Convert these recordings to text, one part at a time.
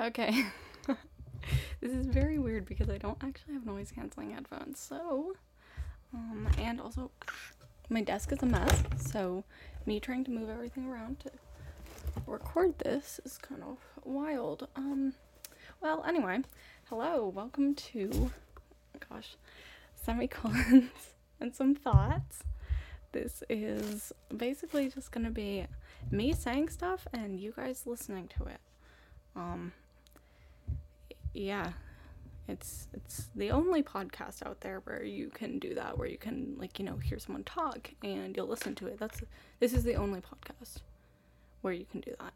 Okay. this is very weird because I don't actually have noise canceling headphones. So, um, and also my desk is a mess. So, me trying to move everything around to record this is kind of wild. Um, well, anyway, hello, welcome to, gosh, semicolons and some thoughts. This is basically just gonna be me saying stuff and you guys listening to it. Um, yeah, it's it's the only podcast out there where you can do that, where you can like you know hear someone talk and you'll listen to it. That's this is the only podcast where you can do that.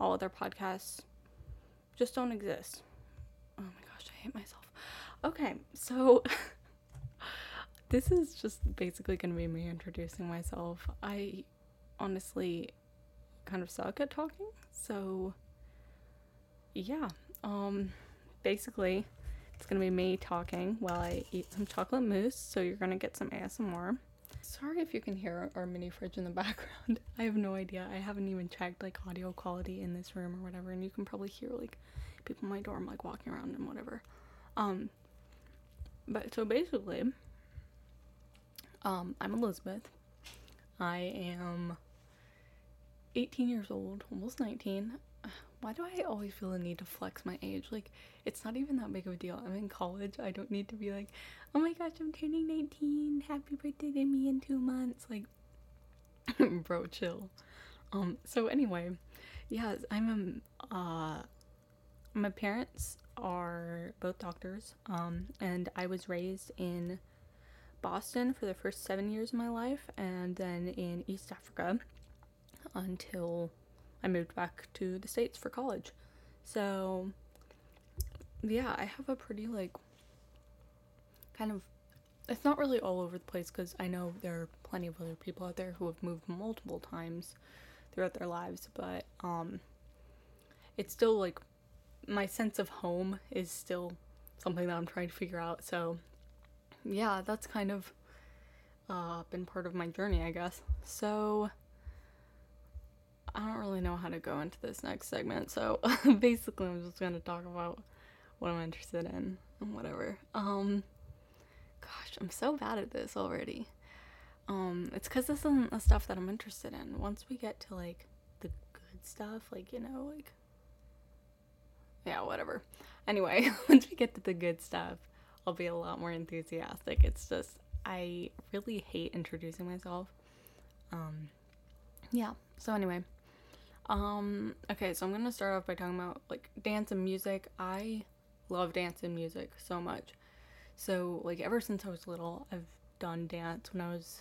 All other podcasts just don't exist. Oh my gosh, I hate myself. Okay, so this is just basically going to be me introducing myself. I honestly kind of suck at talking, so yeah. Um basically it's to be me talking while I eat some chocolate mousse, so you're to get some ASMR. Sorry if you can hear our mini fridge in the background. I have no idea. I haven't even checked like audio quality in this room or whatever, and you can probably hear like people in my dorm like walking around and whatever. Um but so basically um I'm Elizabeth. I am 18 years old, almost 19. Why do I always feel the need to flex my age? Like, it's not even that big of a deal. I'm in college. I don't need to be like, oh my gosh, I'm turning 19. Happy birthday to me in two months. Like, bro, chill. Um, so anyway, yeah, I'm, uh, my parents are both doctors. Um, and I was raised in Boston for the first seven years of my life and then in East Africa until I moved back to the States for college. So, yeah, I have a pretty, like, kind of. It's not really all over the place because I know there are plenty of other people out there who have moved multiple times throughout their lives, but, um, it's still, like, my sense of home is still something that I'm trying to figure out. So, yeah, that's kind of uh, been part of my journey, I guess. So, I don't really know how to go into this next segment, so basically I'm just gonna talk about what I'm interested in and whatever. Um gosh, I'm so bad at this already. Um, it's cause this isn't the stuff that I'm interested in. Once we get to like the good stuff, like, you know, like yeah, whatever. Anyway, once we get to the good stuff, I'll be a lot more enthusiastic. It's just I really hate introducing myself. Um yeah. So anyway, um, okay, so I'm gonna start off by talking about like dance and music. I love dance and music so much. So like ever since I was little, I've done dance. When I was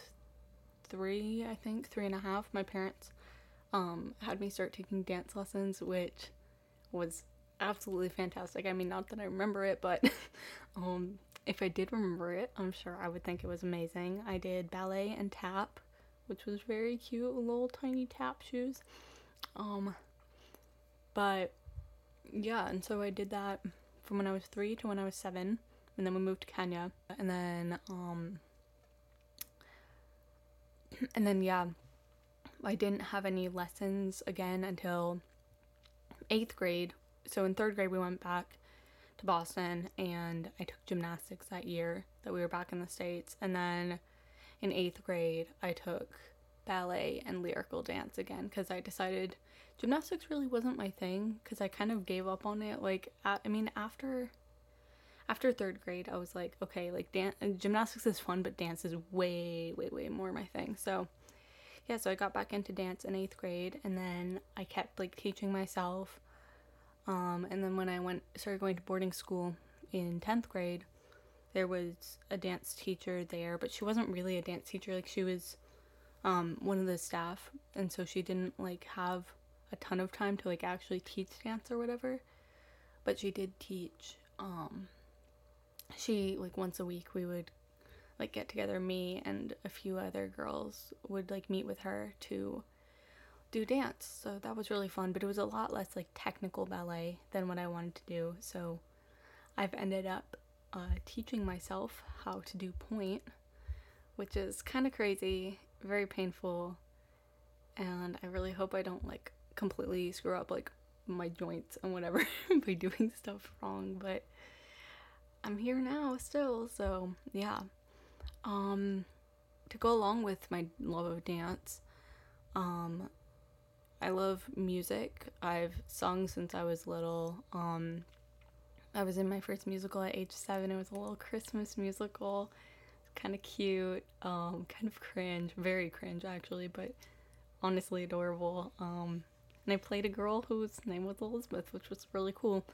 three, I think three and a half, my parents um had me start taking dance lessons, which was absolutely fantastic. I mean, not that I remember it, but um if I did remember it, I'm sure I would think it was amazing. I did ballet and tap, which was very cute, little tiny tap shoes. Um, but yeah, and so I did that from when I was three to when I was seven, and then we moved to Kenya, and then um, and then yeah, I didn't have any lessons again until eighth grade. So in third grade we went back to Boston, and I took gymnastics that year that we were back in the states, and then in eighth grade I took ballet and lyrical dance again because I decided gymnastics really wasn't my thing because I kind of gave up on it. Like, at, I mean, after after third grade, I was like, okay, like dance, gymnastics is fun, but dance is way, way, way more my thing. So, yeah, so I got back into dance in eighth grade, and then I kept like teaching myself. Um, and then when I went started going to boarding school in tenth grade, there was a dance teacher there, but she wasn't really a dance teacher. Like she was um, one of the staff, and so she didn't like have a ton of time to like actually teach dance or whatever. But she did teach. Um, she like once a week we would like get together. Me and a few other girls would like meet with her to do dance. So that was really fun, but it was a lot less like technical ballet than what I wanted to do. So I've ended up uh, teaching myself how to do pointe, which is kind of crazy very painful and I really hope I don't like completely screw up like my joints and whatever by doing stuff wrong, but I'm here now still, so yeah. Um to go along with my love of dance, um I love music. I've sung since I was little. Um I was in my first musical at age 7. It was a little Christmas musical. Kind of cute, um kind of cringe, very cringe actually, but honestly adorable. Um and I played a girl whose name was Elizabeth, which was really cool.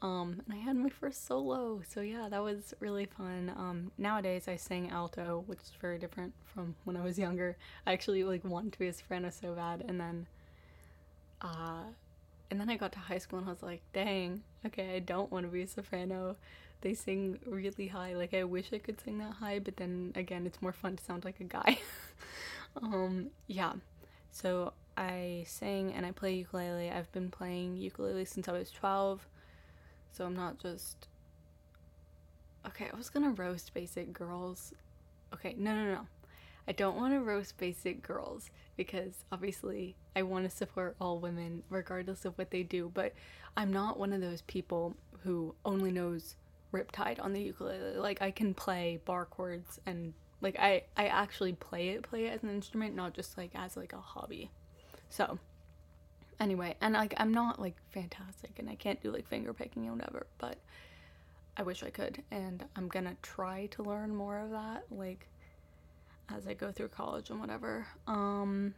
Um, and I had my first solo, so yeah, that was really fun. Um, nowadays I sing alto, which is very different from when I was younger. I actually like wanted to be a soprano so bad, and then, uh, and then I got to high school and I was like, dang, okay, I don't want to be a soprano. They sing really high. Like I wish I could sing that high, but then again, it's more fun to sound like a guy. um, yeah. So I sing and I play ukulele. I've been playing ukulele since I was 12. So I'm not just. Okay, I was gonna roast basic girls. Okay, no, no, no. I don't want to roast basic girls because obviously I want to support all women regardless of what they do, but I'm not one of those people who only knows Riptide on the ukulele. Like I can play bar chords and like I I actually play it play it as an instrument, not just like as like a hobby. So, anyway, and like I'm not like fantastic and I can't do like finger picking and whatever, but I wish I could and I'm going to try to learn more of that like as I go through college and whatever. Um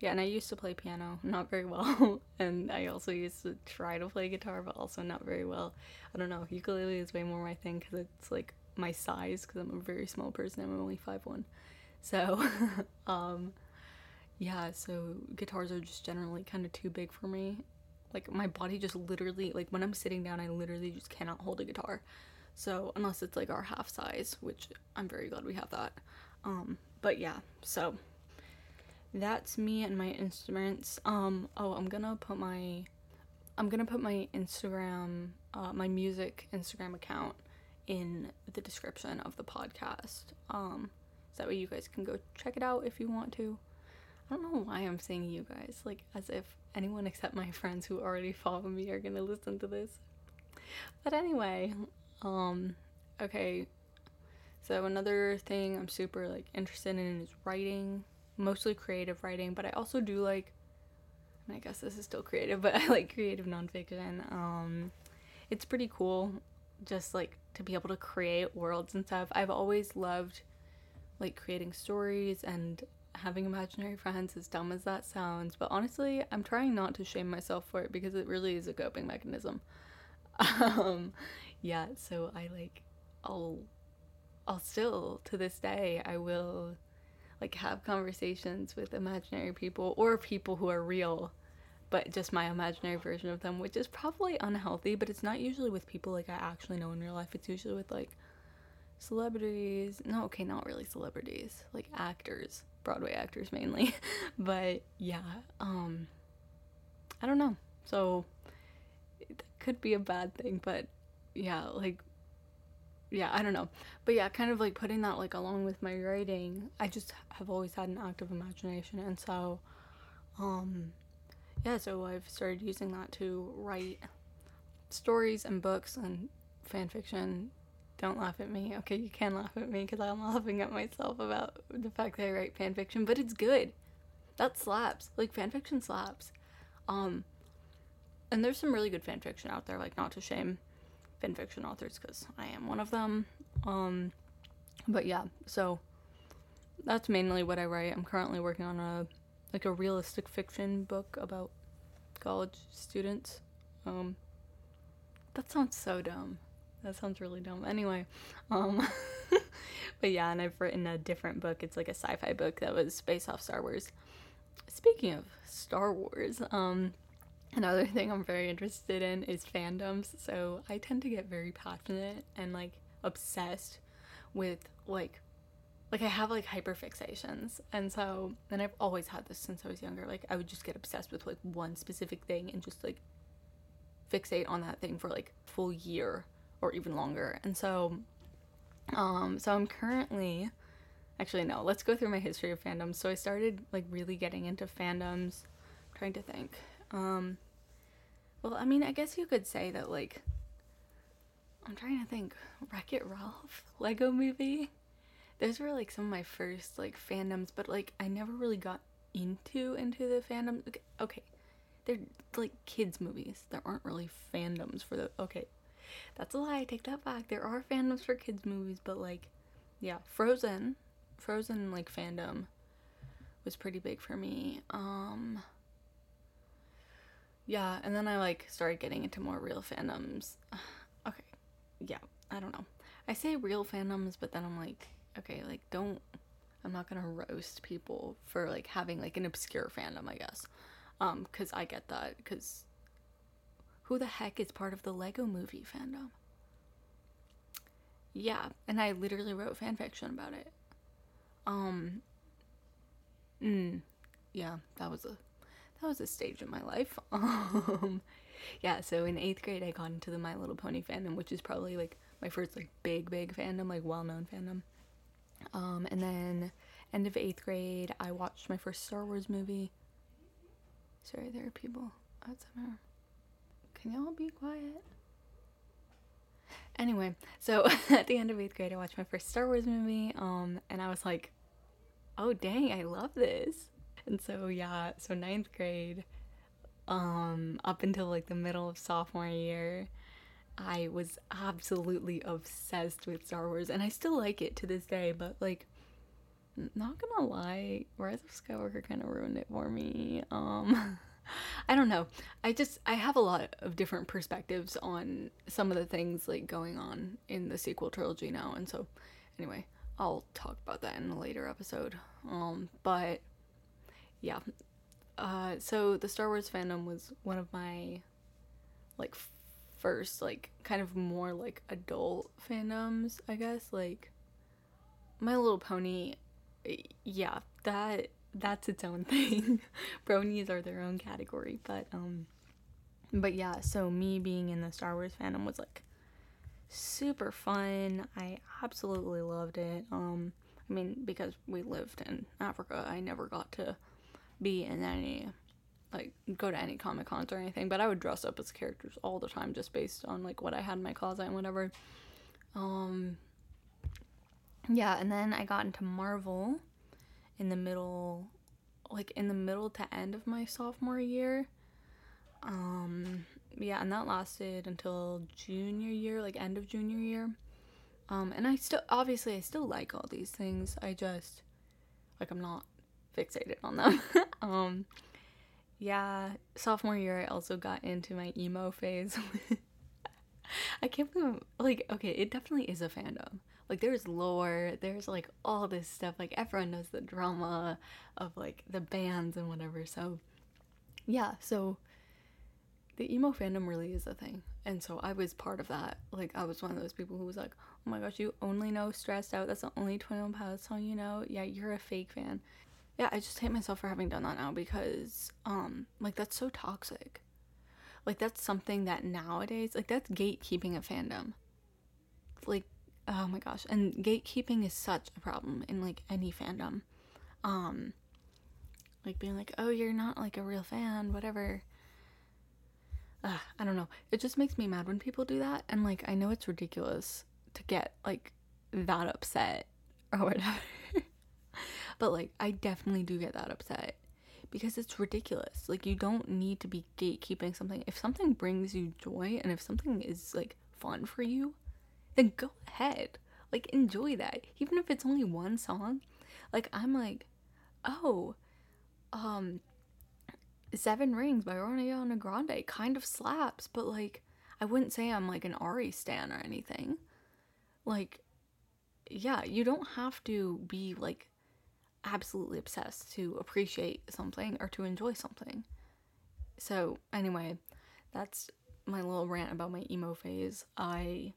yeah, and I used to play piano, not very well, and I also used to try to play guitar, but also not very well. I don't know. Ukulele is way more my thing because it's like my size, because I'm a very small person. I'm only five one, so um, yeah, so guitars are just generally kind of too big for me. Like my body just literally like when I'm sitting down, I literally just cannot hold a guitar. So unless it's like our half size, which I'm very glad we have that. Um, but yeah, so that's me and my instruments. Um, oh, I'm gonna put my I'm gonna put my Instagram, uh, my music Instagram account in the description of the podcast. Um, so that way you guys can go check it out if you want to. I don't know why I'm saying you guys, like as if anyone except my friends who already follow me are gonna listen to this. But anyway, um, okay. So another thing I'm super like interested in is writing, mostly creative writing, but I also do like I, mean, I guess this is still creative, but I like creative nonfiction. Um, it's pretty cool just like to be able to create worlds and stuff. I've always loved like creating stories and having imaginary friends, as dumb as that sounds, but honestly, I'm trying not to shame myself for it because it really is a coping mechanism. Um, yeah, so I like, I'll, I'll still to this day, I will like have conversations with imaginary people or people who are real, but just my imaginary version of them, which is probably unhealthy, but it's not usually with people like I actually know in real life. It's usually with like celebrities. No, okay, not really celebrities, like actors Broadway actors mainly. but yeah, um I don't know. So it could be a bad thing, but yeah, like yeah, I don't know. But yeah, kind of like putting that like along with my writing, I just have always had an active imagination and so um yeah, so I've started using that to write stories and books and fan fiction don't laugh at me. Okay, you can laugh at me because I'm laughing at myself about the fact that I write fan fiction, but it's good. That slaps. Like fan fiction slaps. Um, and there's some really good fan fiction out there. Like not to shame fan fiction authors because I am one of them. Um, but yeah, so that's mainly what I write. I'm currently working on a like a realistic fiction book about college students. Um, that sounds so dumb. That sounds really dumb. Anyway, um, but yeah, and I've written a different book. It's like a sci-fi book that was based off Star Wars. Speaking of Star Wars, um, another thing I'm very interested in is fandoms. So I tend to get very passionate and like obsessed with like like I have like hyperfixations. And so and I've always had this since I was younger. Like I would just get obsessed with like one specific thing and just like fixate on that thing for like full year or even longer. And so, um, so I'm currently, actually no, let's go through my history of fandoms. So I started like really getting into fandoms, I'm trying to think. Um, Well, I mean, I guess you could say that like I'm trying to think. Wreck It Ralph, Lego Movie. Those were like some of my first like fandoms, but like I never really got into into the fandom. Okay, they're like kids movies. There aren't really fandoms for the. Okay, that's a lie. I take that back. There are fandoms for kids movies, but like, yeah, Frozen, Frozen like fandom was pretty big for me. Um. Yeah, and then I like started getting into more real fandoms. okay, yeah, I don't know. I say real fandoms, but then I'm like, okay, like don't. I'm not gonna roast people for like having like an obscure fandom, I guess. Um, cause I get that. Cause who the heck is part of the Lego Movie fandom? Yeah, and I literally wrote fan fiction about it. Um. Mm, yeah, that was a that was a stage in my life. Um, yeah, so in eighth grade, I got into the My Little Pony fandom, which is probably like my first like big big fandom, like well known fandom. Um, and then end of eighth grade, I watched my first Star Wars movie. Sorry, there are people outside Can y'all be quiet? Anyway, so at the end of eighth grade, I watched my first Star Wars movie, um, and I was like, "Oh dang, I love this!" And so yeah, so ninth grade, um, up until like the middle of sophomore year, I was absolutely obsessed with Star Wars, and I still like it to this day. But like, not gonna lie, Rise of Skywalker kind of ruined it for me. Um, I don't know. I just I have a lot of different perspectives on some of the things like going on in the sequel trilogy now, and so anyway, I'll talk about that in a later episode. Um, but yeah, uh, so the Star Wars fandom was one of my like first like kind of more like adult fandoms, I guess. Like My Little Pony, yeah, that that's its own thing. Bronies are their own category, but um but yeah, so me being in the Star Wars fandom was like super fun. I absolutely loved it. Um I mean, because we lived in Africa, I never got to be in any like go to any comic cons or anything but i would dress up as characters all the time just based on like what i had in my closet and whatever. Um yeah and then i got into marvel in the middle like in the middle to end of my sophomore year. Um yeah and that lasted until junior year like end of junior year. Um and i still obviously i still like all these things. I just like i'm not fixated on them um yeah, sophomore year, I also got into my emo phase. I can't believe, like, okay, it definitely is a fandom. Like, there's lore, there's like all this stuff. Like, everyone knows the drama of like the bands and whatever. So, yeah, so the emo fandom really is a thing. And so I was part of that. Like, I was one of those people who was like, oh my gosh, you only know Stressed Out. That's the only 21 Pilots song you know. Yeah, you're a fake fan yeah, I just hate myself for having done that now because um like that's so toxic. Like that's something that nowadays like that's gatekeeping a fandom. Like oh my gosh, and gatekeeping is such a problem in like any fandom. Um like being like, "Oh, you're not like a real fan, whatever." Uh, I don't know. It just makes me mad when people do that and like I know it's ridiculous to get like that upset or whatever. But like, I definitely do get that upset because it's ridiculous. Like, you don't need to be gatekeeping something. If something brings you joy and if something is like fun for you, then go ahead. Like, enjoy that. Even if it's only one song. Like, I'm like, oh, um, Seven Rings by Ariana Grande kind of slaps, but like, I wouldn't say I'm like an Ari stan or anything. Like, yeah, you don't have to be like absolutely obsessed to appreciate something or to enjoy something. So, anyway, that's my little rant about my emo phase. I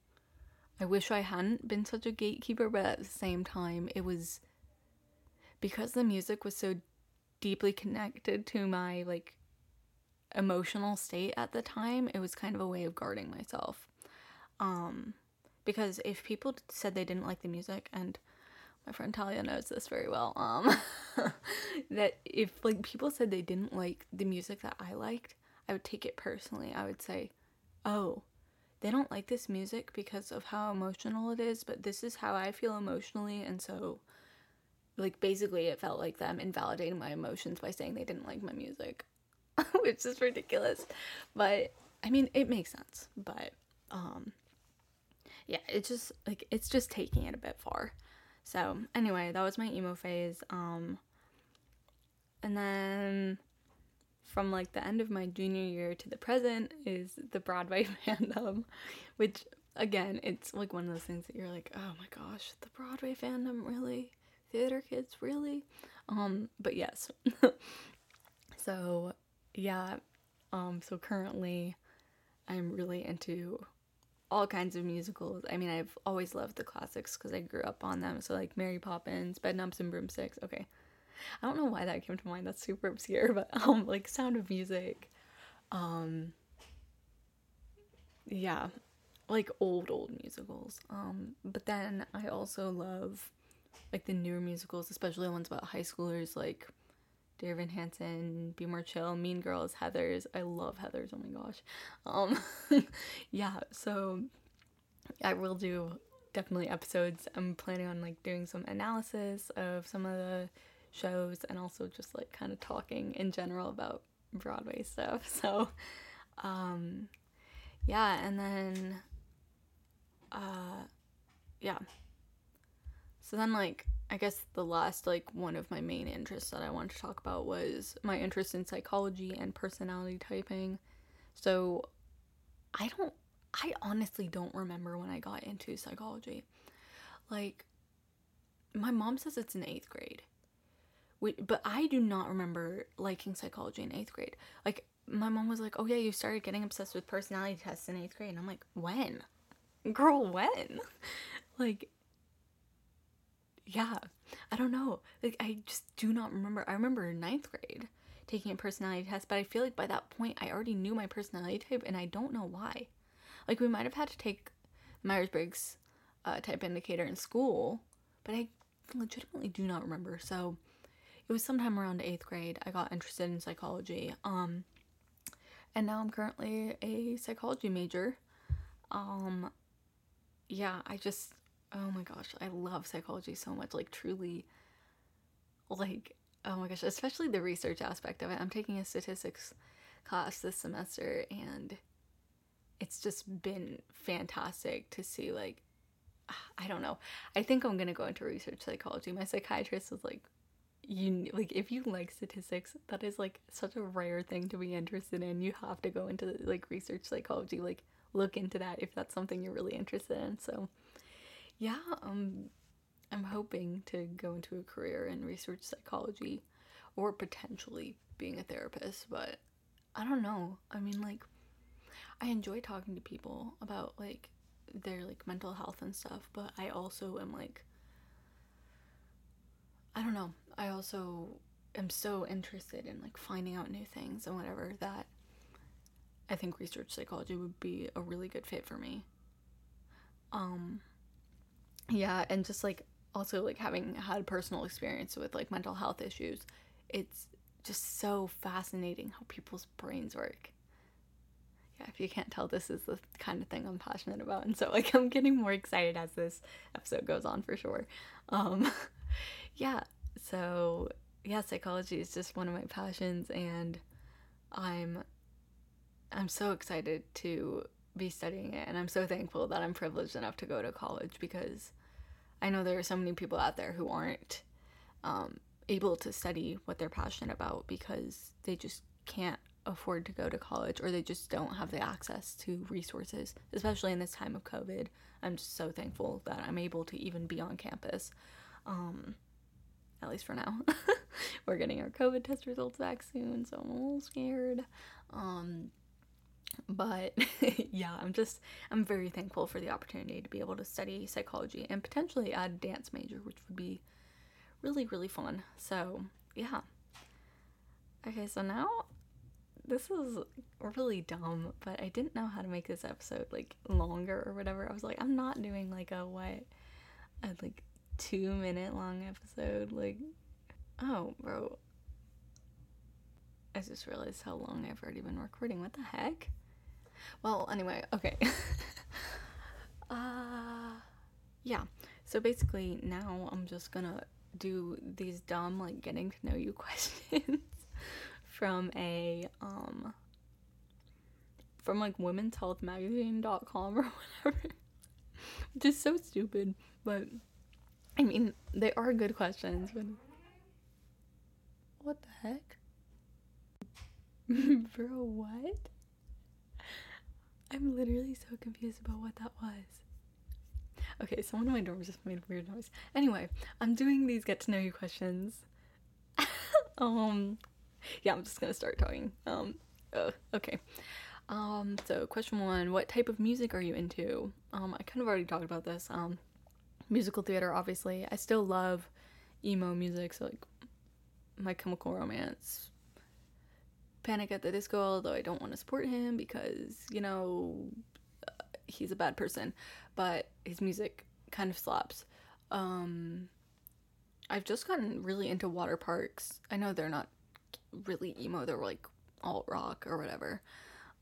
I wish I hadn't been such a gatekeeper, but at the same time, it was because the music was so deeply connected to my like emotional state at the time, it was kind of a way of guarding myself. Um because if people said they didn't like the music and my friend Talia knows this very well. Um, that if like people said they didn't like the music that I liked, I would take it personally. I would say, oh, they don't like this music because of how emotional it is, but this is how I feel emotionally. And so, like, basically, it felt like them invalidating my emotions by saying they didn't like my music, which is ridiculous. But I mean, it makes sense. But, um, yeah, it's just like it's just taking it a bit far. So, anyway, that was my emo phase. Um, and then from like the end of my junior year to the present is the Broadway fandom, which again, it's like one of those things that you're like, oh my gosh, the Broadway fandom really, theater kids really, um, but yes. so yeah, um, so currently, I'm really into all kinds of musicals. I mean, I've always loved the classics because I grew up on them. So like Mary Poppins, Bedknobs and Broomsticks. Okay, I don't know why that came to mind. That's super obscure, but um, like Sound of Music, um, yeah, like old old musicals. Um, but then I also love like the newer musicals, especially ones about high schoolers, like Dear Evan Hansen, Be More Chill, Mean Girls, Heathers. I love Heathers. Oh my gosh. Um, yeah. So I will do definitely episodes. I'm planning on like doing some analysis of some of the shows and also just like kind of talking in general about Broadway stuff. So, um, yeah, and then, uh, yeah. So then, like, I guess the last, like, one of my main interests that I wanted to talk about was my interest in psychology and personality typing. So, I don't, I honestly don't remember when I got into psychology. Like, my mom says it's in eighth grade but I do not remember liking psychology in eighth grade. Like, my mom was like, oh yeah, you started getting obsessed with personality tests in eighth grade. And I'm like, when? Girl, when? like, yeah, I don't know. Like, I just do not remember. I remember ninth grade taking a personality test, but I feel like by that point I already knew my personality type and I don't know why. Like, we might have had to take Myers Briggs uh, type indicator in school, but I legitimately do not remember. So, it was sometime around eighth grade I got interested in psychology. Um, and now I'm currently a psychology major. Um, yeah, I just oh my gosh, I love psychology so much. Like truly, like oh my gosh, especially the research aspect of it. I'm taking a statistics class this semester, and it's just been fantastic to see like I don't know. I think I'm gonna go into research psychology. My psychiatrist was like, you like if you like statistics that is like such a rare thing to be interested in you have to go into like research psychology like look into that if that's something you're really interested in so yeah um i'm hoping to go into a career in research psychology or potentially being a therapist but i don't know i mean like i enjoy talking to people about like their like mental health and stuff but i also am like I don't know. I also am so interested in like finding out new things and whatever that I think research psychology would be a really good fit for me. Um yeah, and just like also like having had personal experience with like mental health issues, it's just so fascinating how people's brains work. Yeah, if you can't tell, this is the kind of thing I'm passionate about, and so like I'm getting more excited as this episode goes on for sure. Um, yeah, so yeah, psychology is just one of my passions and I'm I'm so excited to be studying it and I'm so thankful that I'm privileged enough to go to college because I know there are so many people out there who aren't um, able to study what they're passionate about because they just can't afford to go to college or they just don't have the access to resources, especially in this time of COVID. I'm just so thankful that I'm able to even be on campus. Um, at least for now. We're getting our COVID test results back soon, so I'm a little scared. Um, but yeah, I'm just I'm very thankful for the opportunity to be able to study psychology and potentially add a dance major, which would be really really fun. So yeah. Okay, so now this is really dumb, but I didn't know how to make this episode like longer or whatever. I was like, I'm not doing like a what, a like two minute long episode. Like, oh, bro. I just realized how long I've already been recording. What the heck? Well, anyway, okay. uh yeah. So basically now I'm just gonna do these dumb like getting to know you questions from a um from like women's health womenshealthmagazine.com or whatever. Which is so stupid, but I mean, they are good questions, but what the heck? Bro, what? I'm literally so confused about what that was. Okay, someone in my dorm just made a weird noise. Anyway, I'm doing these get to know you questions. um, yeah, I'm just gonna start talking. Um, uh, okay. Um, so question one, what type of music are you into? Um, I kind of already talked about this. Um, musical theater, obviously. I still love emo music, so like My Chemical Romance, Panic at the Disco, although I don't want to support him because, you know, uh, he's a bad person, but his music kind of slaps. Um, I've just gotten really into Waterparks. I know they're not really emo, they're like alt rock or whatever.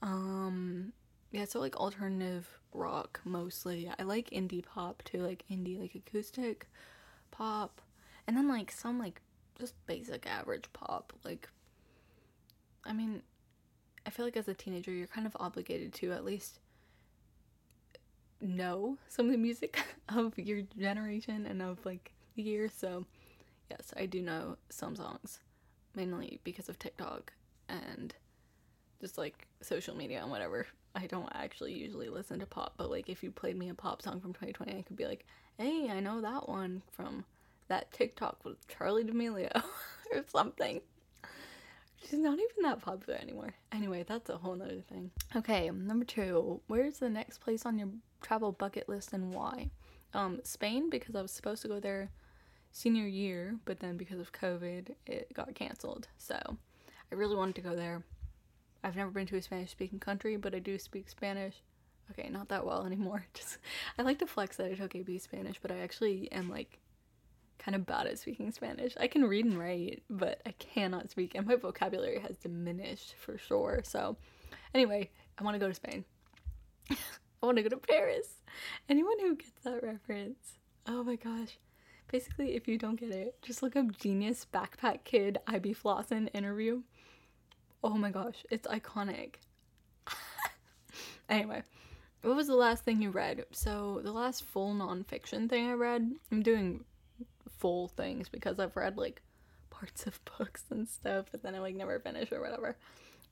Um, yeah, so like alternative rock mostly. I like indie pop too, like indie like acoustic pop. And then like some like just basic average pop. Like I mean, I feel like as a teenager you're kind of obligated to at least know some of the music of your generation and of like the year. So, yes, I do know some songs mainly because of TikTok and just like social media and whatever. I don't actually usually listen to pop, but like if you played me a pop song from 2020, I could be like, hey, I know that one from that TikTok with Charli D'Amelio or something. She's not even that popular anymore. Anyway, that's a whole nother thing. Okay, number two. Where's the next place on your travel bucket list and why? Um, Spain, because I was supposed to go there senior year, but then because of COVID, it got canceled. So I really wanted to go there. I've never been to a Spanish speaking country, but I do speak Spanish. Okay, not that well anymore. Just I like to flex that I took AP Spanish, but I actually am like kind of bad at speaking Spanish. I can read and write, but I cannot speak, and my vocabulary has diminished for sure. So, anyway, I want to go to Spain. I want to go to Paris. Anyone who gets that reference, oh my gosh. Basically, if you don't get it, just look up Genius Backpack Kid IB Flossin interview Oh my gosh, it's iconic. anyway, what was the last thing you read? So, the last full nonfiction thing I read, I'm doing full things because I've read like parts of books and stuff, but then I like never finish or whatever.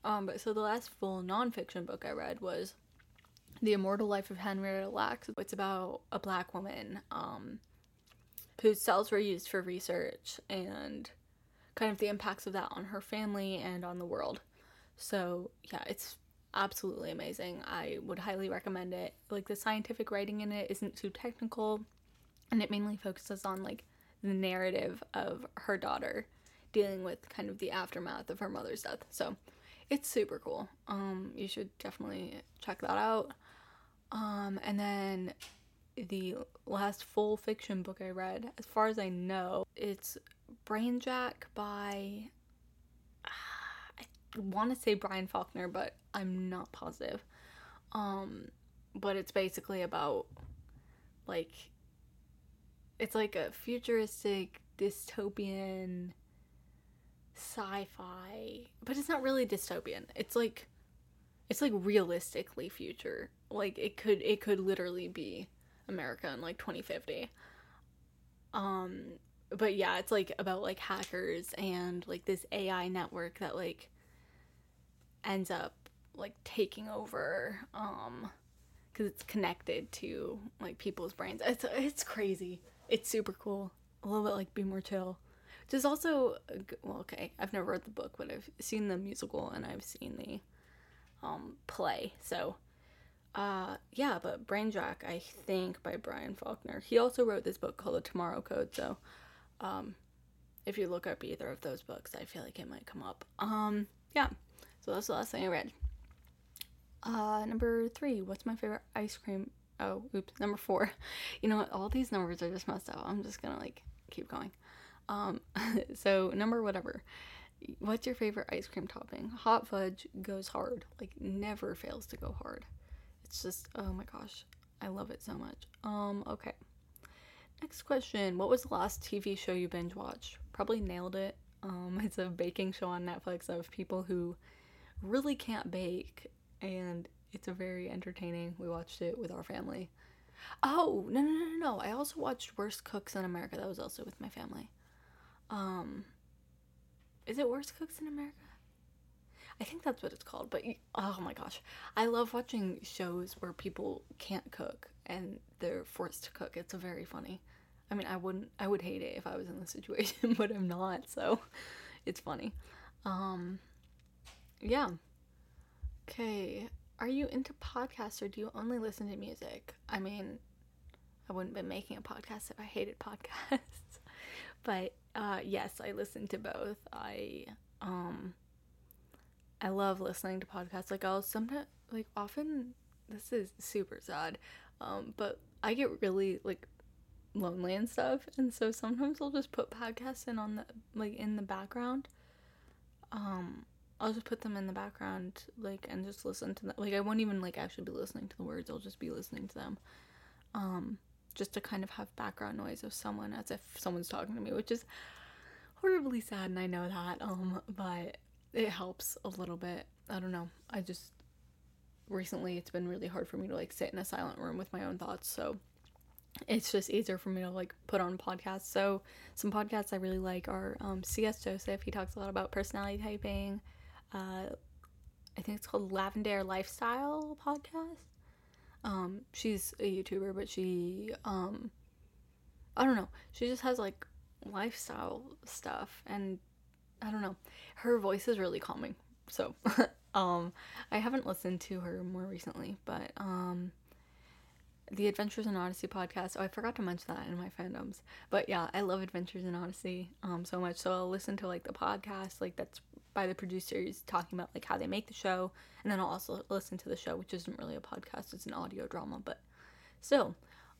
Um, but so the last full nonfiction book I read was The Immortal Life of Henrietta Lacks. It's about a black woman um, whose cells were used for research and kind of the impacts of that on her family and on the world. So, yeah, it's absolutely amazing. I would highly recommend it. Like, the scientific writing in it isn't too technical, and it mainly focuses on like the narrative of her daughter dealing with kind of the aftermath of her mother's death. So, it's super cool. Um, you should definitely check that out. Um, and then the last full fiction book I read, as far as I know, it's Brainjack by I want to say Brian Falkner, but I'm not positive. Um, but it's basically about like it's like a futuristic dystopian sci-fi, but it's not really dystopian. It's like it's like realistically future. Like it could it could literally be America in like 2050. Um but yeah, it's like about like hackers and like this AI network that like ends up like taking over um cuz it's connected to like people's brains. It's it's crazy. It's super cool. A little bit like Be More Chill. Is also well, okay. I've never read the book, but I've seen the musical and I've seen the um play. So uh yeah, but Brainjack, I think by Brian Falkner. He also wrote this book called The Tomorrow Code, so um, if you look up either of those books, I feel like it might come up. Um, yeah. So that's the last thing I read. Uh, number three. What's my favorite ice cream? Oh, oops. Number four. You know what? All these numbers are just messed up. I'm just gonna like keep going. Um, so number whatever. what's your favorite ice cream topping? Hot fudge goes hard. Like never fails to go hard. It's just oh my gosh. I love it so much. Um okay. Next question. What was the last TV show you binge watched? Probably nailed it. Um it's a baking show on Netflix of people who really can't bake and it's a very entertaining. We watched it with our family. Oh, no no no no. I also watched Worst Cooks in America. That was also with my family. Um is it Worst Cooks in America? I think that's what it's called. But oh my gosh, I love watching shows where people can't cook and they're forced to cook. It's very funny. I mean, I wouldn't, I would hate it if I was in the situation, but I'm not. So it's funny. Um, yeah. Okay. Are you into podcasts or do you only listen to music? I mean, I wouldn't be making a podcast if I hated podcasts. but uh, yes, I listen to both. I um I love listening to podcasts. Like I'll sometimes like often this is super sad. Um, but I get really like lonely and stuff, and so sometimes I'll just put podcasts in on the like in the background. Um, I'll just put them in the background, like, and just listen to them. Like, I won't even like actually be listening to the words. I'll just be listening to them. Um, just to kind of have background noise of someone as if someone's talking to me, which is horribly sad and I know that. Um, but it helps a little bit. I don't know. I just recently it's been really hard for me to like sit in a silent room with my own thoughts. So it's just easier for me to like put on podcasts. So some podcasts I really like are um, C.S. Joseph. He talks a lot about personality typing. Uh, I think it's called Lavender Lifestyle podcast. Um, she's a YouTuber, but she, um, I don't know, she just has like lifestyle stuff, and I don't know, her voice is really calming. So, um, I haven't listened to her more recently, but um, the Adventures in Odyssey podcast. Oh, I forgot to mention that in my fandoms, but yeah, I love Adventures in Odyssey um so much. So I'll listen to like the podcast, like that's by the producers talking about like how they make the show. And then I'll also listen to the show which isn't really a podcast it's an audio drama but still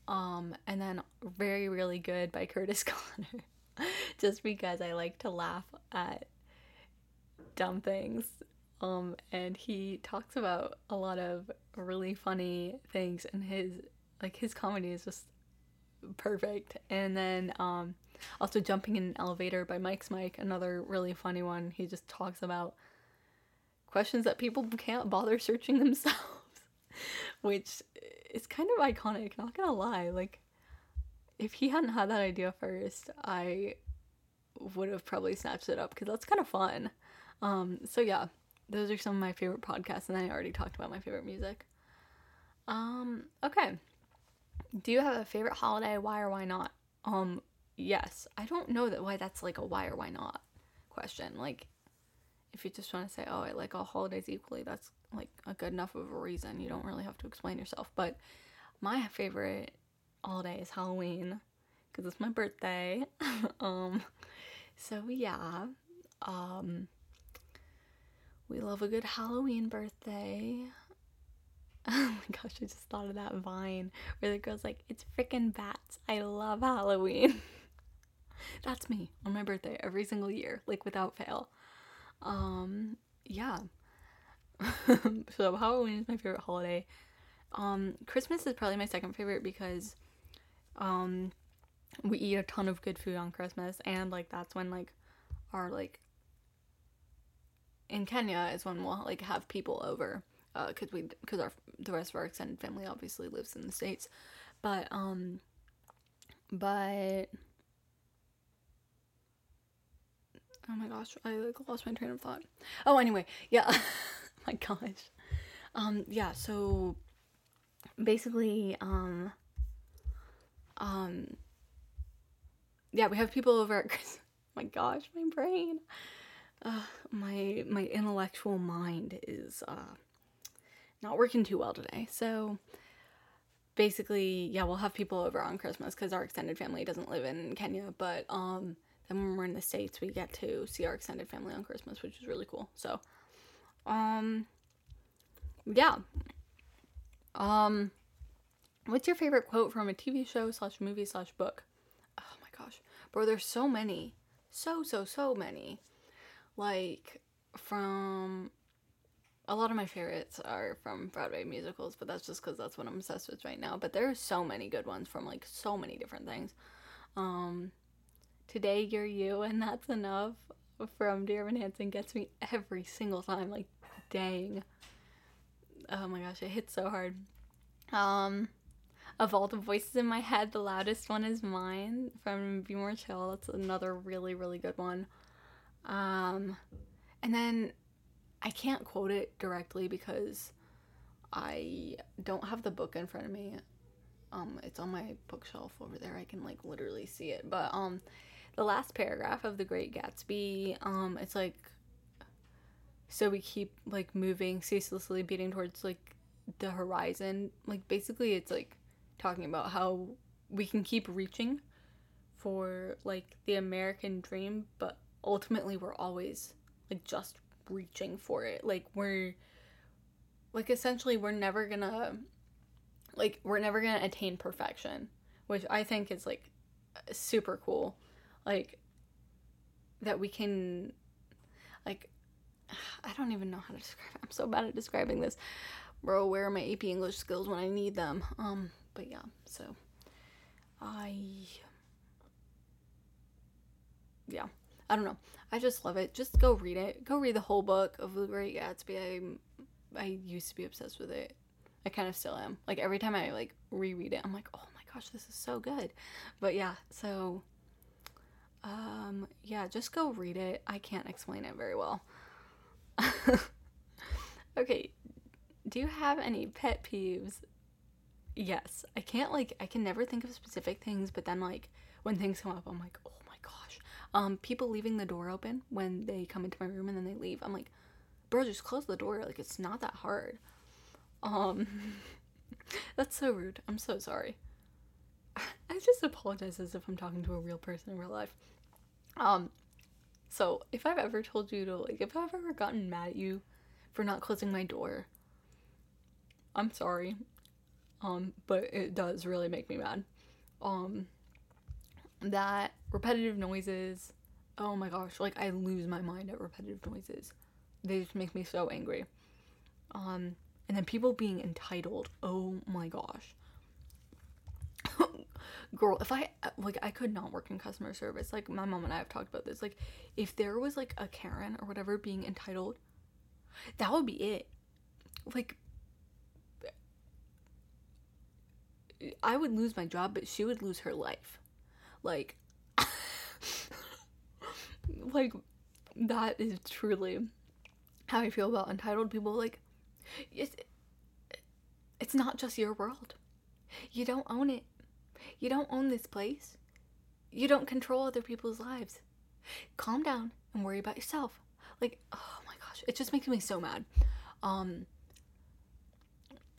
um and then very really good by Curtis Conner. Just because I like to laugh at dumb things. Um and he talks about a lot of really funny things and his like his comedy is just perfect. And then um also, Jumping in an Elevator by Mike's Mic, another really funny one. He just talks about questions that people can't bother searching themselves, which is kind of iconic, not gonna lie. Like, if he hadn't had that idea first, I would have probably snatched it up because that's kind of fun. Um, so yeah, those are some of my favorite podcasts, and I already talked about my favorite music. Um, okay. Do you have a favorite holiday? Why or why not? Um, yes. I don't know that why that's like a why or why not question. Like, if you just want to say, oh, I like all holidays equally, that's like a good enough of a reason. You don't really have to explain yourself. But my favorite holiday is Halloween because it's my birthday. um, so yeah, um, we love a good Halloween birthday. Oh my gosh, I just thought of that vine where the girl's like, it's freaking bats. I love Halloween. That's me on my birthday every single year, like without fail. Um, yeah. so Halloween is my favorite holiday. Um, Christmas is probably my second favorite because um we eat a ton of good food on Christmas and like that's when like our like in Kenya is when we'll like have people over uh cuz we cuz our the rest of our extended family obviously lives in the states. But um but Oh my gosh, I like lost my train of thought. Oh, anyway, yeah. my gosh. Um, yeah, so basically, um, um, yeah, we have people over at Chris. my gosh, my brain. Uh, my my intellectual mind is uh not working too well today. So basically, yeah, we'll have people over on Christmas because our extended family doesn't live in Kenya, but um then when we're in the States, we get to see our extended family on Christmas, which is really cool. So, um, yeah. Um, what's your favorite quote from a TV show slash movie slash book? Oh my gosh. Bro, there's so many. So, so, so many. like from a lot of my favorites are from Broadway musicals, but that's just because that's what I'm obsessed with right now. But there are so many good ones from like so many different things. Um, Today You're You and That's Enough from Dear Evan Hansen gets me every single time. Like, dang. Oh my gosh, it hits so hard. Um, of all the voices in my head, the loudest one is mine from Be More Chill. That's another really, really good one. Um, and then I can't quote it directly because I don't have the book in front of me. Um, it's on my bookshelf over there. I can like literally see it. But um, the last paragraph of The Great Gatsby, um, it's like so we keep like moving ceaselessly beating towards like the horizon. Like basically it's like talking about how we can keep reaching for like the American dream, but ultimately we're always like just reaching for it. Like we're like essentially we're never gonna like we're never gonna attain perfection, which I think is like super cool. Like that we can like I don't even know how to describe it. I'm so bad at describing this. Bro, where are my AP English skills when I need them? Um, but yeah, so I yeah. I don't know. I just love it. Just go read it. Go read the whole book of The Great Gatsby. I I used to be obsessed with it. I kind of still am. Like every time I like reread it, I'm like, "Oh my gosh, this is so good." But yeah, so um yeah, just go read it. I can't explain it very well. okay. Do you have any pet peeves? Yes. I can't like I can never think of specific things, but then like when things come up, I'm like, "Oh my gosh." Um people leaving the door open when they come into my room and then they leave. I'm like, "Bro, just close the door. Like it's not that hard." Um, that's so rude. I'm so sorry. I just apologize as if I'm talking to a real person in real life. Um, so if I've ever told you to like, if I've ever gotten mad at you for not closing my door, I'm sorry. Um, but it does really make me mad. Um, that repetitive noises. Oh my gosh, like I lose my mind at repetitive noises. They just make me so angry. Um, and then people being entitled. Oh my gosh. Girl, if I like I could not work in customer service. Like my mom and I have talked about this. Like if there was like a Karen or whatever being entitled, that would be it. Like I would lose my job, but she would lose her life. Like like that is truly how I feel about entitled people like it's, it's not just your world. You don't own it. You don't own this place. You don't control other people's lives. Calm down and worry about yourself. Like, oh my gosh, it just makes me so mad. Um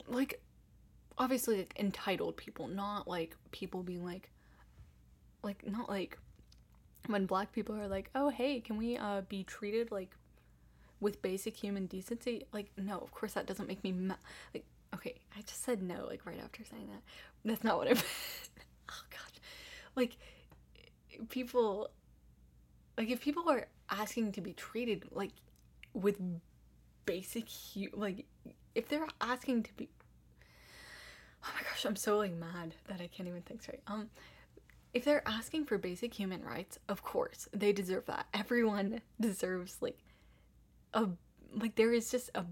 like obviously like entitled people, not like people being like like not like when black people are like, "Oh, hey, can we uh be treated like with basic human decency like no of course that doesn't make me ma- like okay i just said no like right after saying that. That's not what i meant. Oh god like people like if people are asking to be treated like with basic hu- like if they're asking to be oh my gosh i'm so like mad that i can't even think straight. Um if they're asking for basic human rights of course they deserve that. Everyone deserves like a like there is just a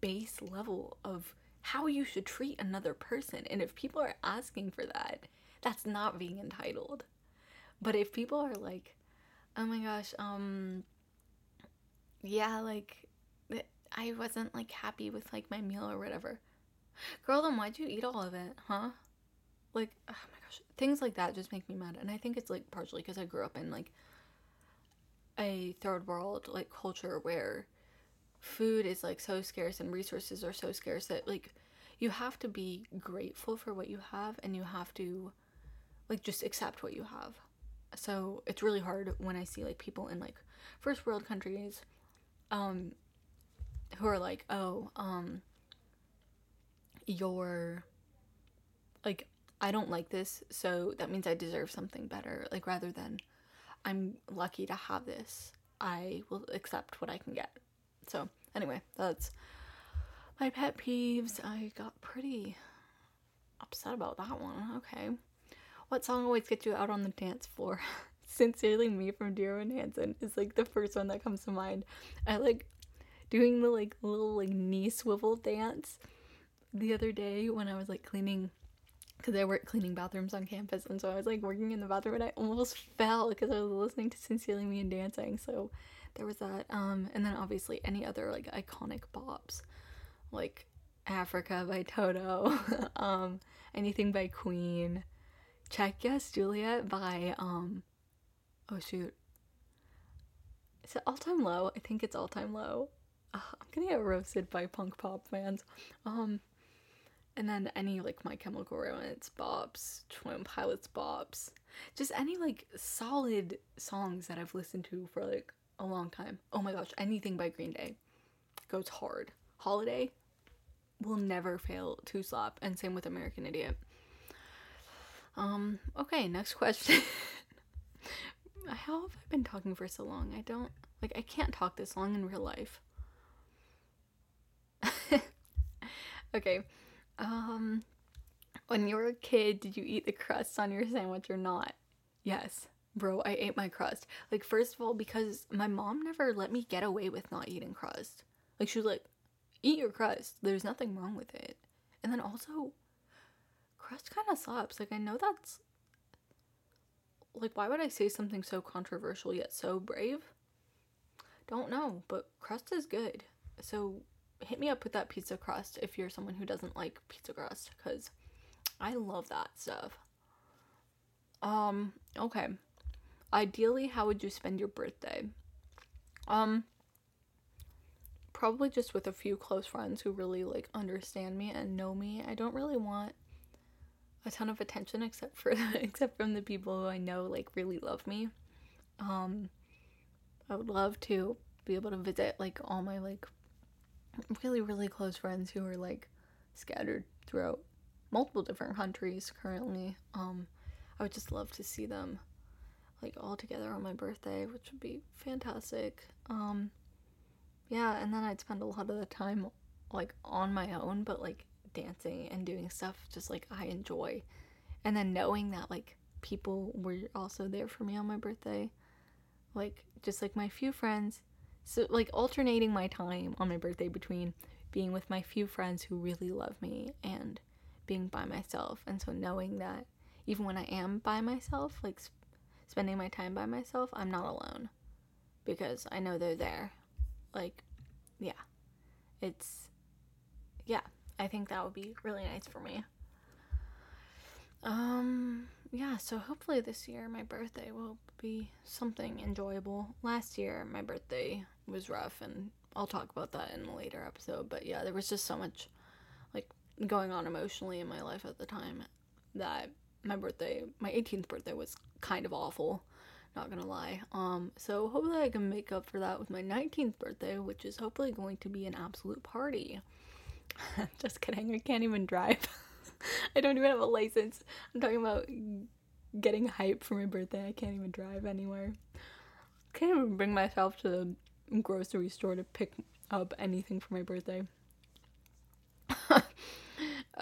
base level of how you should treat another person. And if people are asking for that that's not being entitled. But if people are like oh my gosh um yeah like i wasn't like happy with like my meal or whatever. Girl then why'd you eat all of it huh? Like oh my gosh things like that just make me mad. And i think it's like partially because i grew up in like a third world like culture where food is like so scarce and resources are so scarce that like you have to be grateful for what you have and you have to like just accept what you have. So it's really hard when I see like people in like first world countries um who are like, "Oh, um you're like I don't like this, so that means I deserve something better." Like rather than I'm lucky to have this. I will accept what I can get. So, anyway, that's my pet peeves. I got pretty upset about that one. Okay. What song always gets you out on the dance floor? Sincerely Me from Dear Evan Hansen is like the first one that comes to mind. I like doing the like little like knee swivel dance the other day when I was like cleaning because I work cleaning bathrooms on campus, and so I was like working in the bathroom, and I almost fell because I was listening to Sincerely Me and dancing. So there was that, um, and then obviously any other like iconic bops, like Africa by Toto, um, anything by Queen, Check Yes Juliet by um, oh shoot, is it All Time Low? I think it's All Time Low. I'm gonna get roasted by punk pop fans. Um, and then any like My Chemical Romance bops, Twin Pilots bops, just any like solid songs that I've listened to for like a long time. Oh my gosh, anything by Green Day goes hard. Holiday will never fail to slap, and same with American Idiot. Um, okay, next question. How have I been talking for so long? I don't like I can't talk this long in real life. okay. Um, when you were a kid, did you eat the crust on your sandwich or not? Yes, bro, I ate my crust. Like, first of all, because my mom never let me get away with not eating crust. Like, she was like, eat your crust. There's nothing wrong with it. And then also, crust kind of slaps. Like, I know that's. Like, why would I say something so controversial yet so brave? Don't know, but crust is good. So hit me up with that pizza crust if you're someone who doesn't like pizza crust because I love that stuff. Um, okay. Ideally, how would you spend your birthday? Um, probably just with a few close friends who really like understand me and know me. I don't really want a ton of attention except for except from the people who I know like really love me. Um, I would love to be able to visit like all my like really, really close friends who are like scattered throughout multiple different countries currently. Um, I would just love to see them like all together on my birthday, which would be fantastic. Um, yeah, and then I'd spend a lot of the time like on my own, but like dancing and doing stuff just like I enjoy. And then knowing that like people were also there for me on my birthday, like just like my few friends so, like, alternating my time on my birthday between being with my few friends who really love me and being by myself. And so, knowing that even when I am by myself, like spending my time by myself, I'm not alone because I know they're there. Like, yeah, it's, yeah, I think that would be really nice for me. Um, yeah, so hopefully this year my birthday will be something enjoyable. Last year my birthday was rough and I'll talk about that in a later episode, but yeah, there was just so much like going on emotionally in my life at the time that my birthday, my 18th birthday was kind of awful, not gonna lie. Um, so hopefully I can make up for that with my 19th birthday, which is hopefully going to be an absolute party. just kidding, I can't even drive. I don't even have a license. I'm talking about getting hype for my birthday. I can't even drive anywhere. Can't even bring myself to the grocery store to pick up anything for my birthday.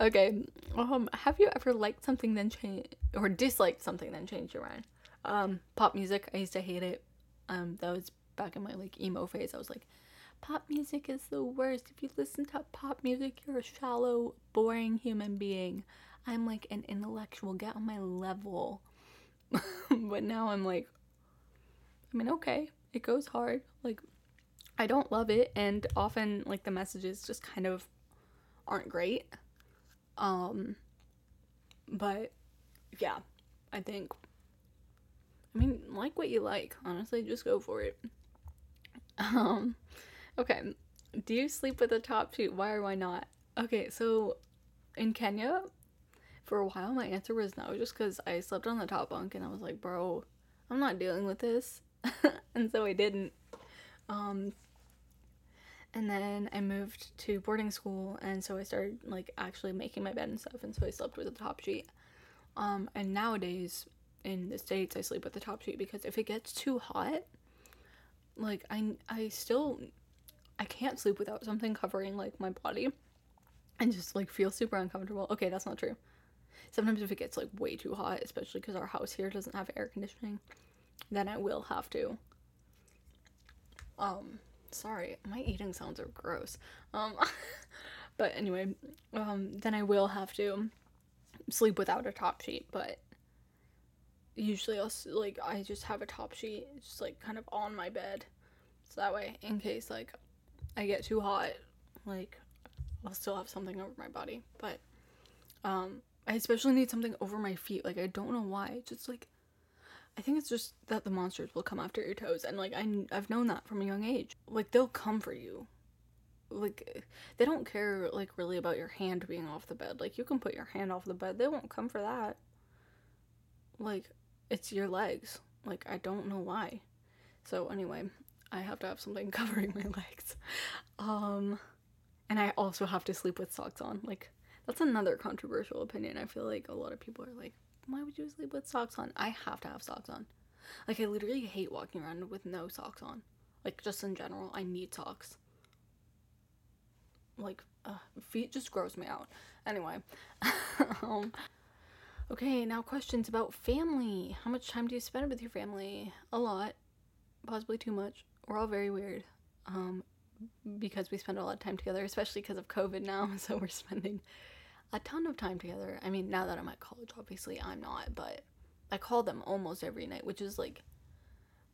Okay. Um, have you ever liked something then changed or disliked something then changed your mind? Um, pop music. I used to hate it. Um, that was back in my like emo phase. I was like, pop music is the worst. If you listen to pop music, you're a shallow, boring human being. I'm like an intellectual, get on my level. but now I'm like, I mean, okay, it goes hard. Like, I don't love it, and often, like, the messages just kind of aren't great. Um, but yeah, I think, I mean, like what you like, honestly, just go for it. Um, Okay. Do you sleep with a top sheet? Why or why not? Okay, so in Kenya, for a while, my answer was no, just because I slept on the top bunk and I was like, bro, I'm not dealing with this. and so I didn't. Um, and then I moved to boarding school, and so I started like actually making my bed and stuff, and so I slept with a top sheet. Um, and nowadays in the states, I sleep with the top sheet because if it gets too hot, like I I still I can't sleep without something covering like my body and just like feel super uncomfortable. Okay, that's not true. Sometimes if it gets like way too hot, especially because our house here doesn't have air conditioning, then I will have to. Um, sorry, my eating sounds are gross. Um, but anyway, um, then I will have to sleep without a top sheet. But usually I'll like I just have a top sheet just like kind of on my bed, so that way in case like I get too hot, like I'll still have something over my body. But um, I especially need something over my feet. Like I don't know why. Just like I think it's just that the monsters will come after your toes, and like I I've known that from a young age. Like they'll come for you. Like they don't care like really about your hand being off the bed. Like you can put your hand off the bed, they won't come for that. Like it's your legs. Like I don't know why. So anyway, I have to have something covering my legs. Um and I also have to sleep with socks on. Like that's another controversial opinion. I feel like a lot of people are like, why would you sleep with socks on? I have to have socks on. Like, I literally hate walking around with no socks on. Like, just in general, I need socks. Like, uh, feet just gross me out. Anyway. um, okay, now questions about family. How much time do you spend with your family? A lot. Possibly too much. We're all very weird. Um, because we spend a lot of time together, especially because of COVID now. So we're spending a ton of time together. I mean, now that I'm at college, obviously I'm not, but I call them almost every night, which is like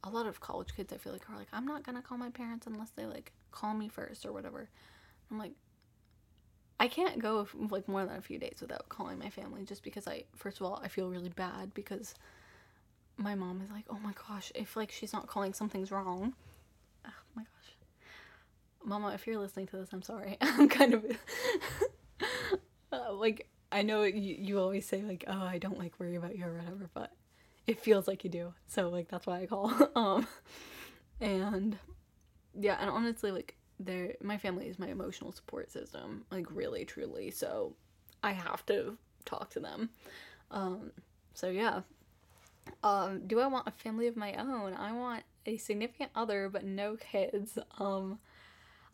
a lot of college kids. I feel like are like, I'm not gonna call my parents unless they like call me first or whatever. I'm like, I can't go like more than a few days without calling my family just because I, first of all, I feel really bad because my mom is like, oh my gosh, if like she's not calling, something's wrong. Oh my gosh. Mama, if you're listening to this, I'm sorry. I'm kind of like I know you, you always say like, "Oh, I don't like worry about you or whatever," but it feels like you do. So like that's why I call. um and yeah, and honestly like they my family is my emotional support system, like really truly. So I have to talk to them. Um so yeah. Um do I want a family of my own? I want a significant other but no kids. Um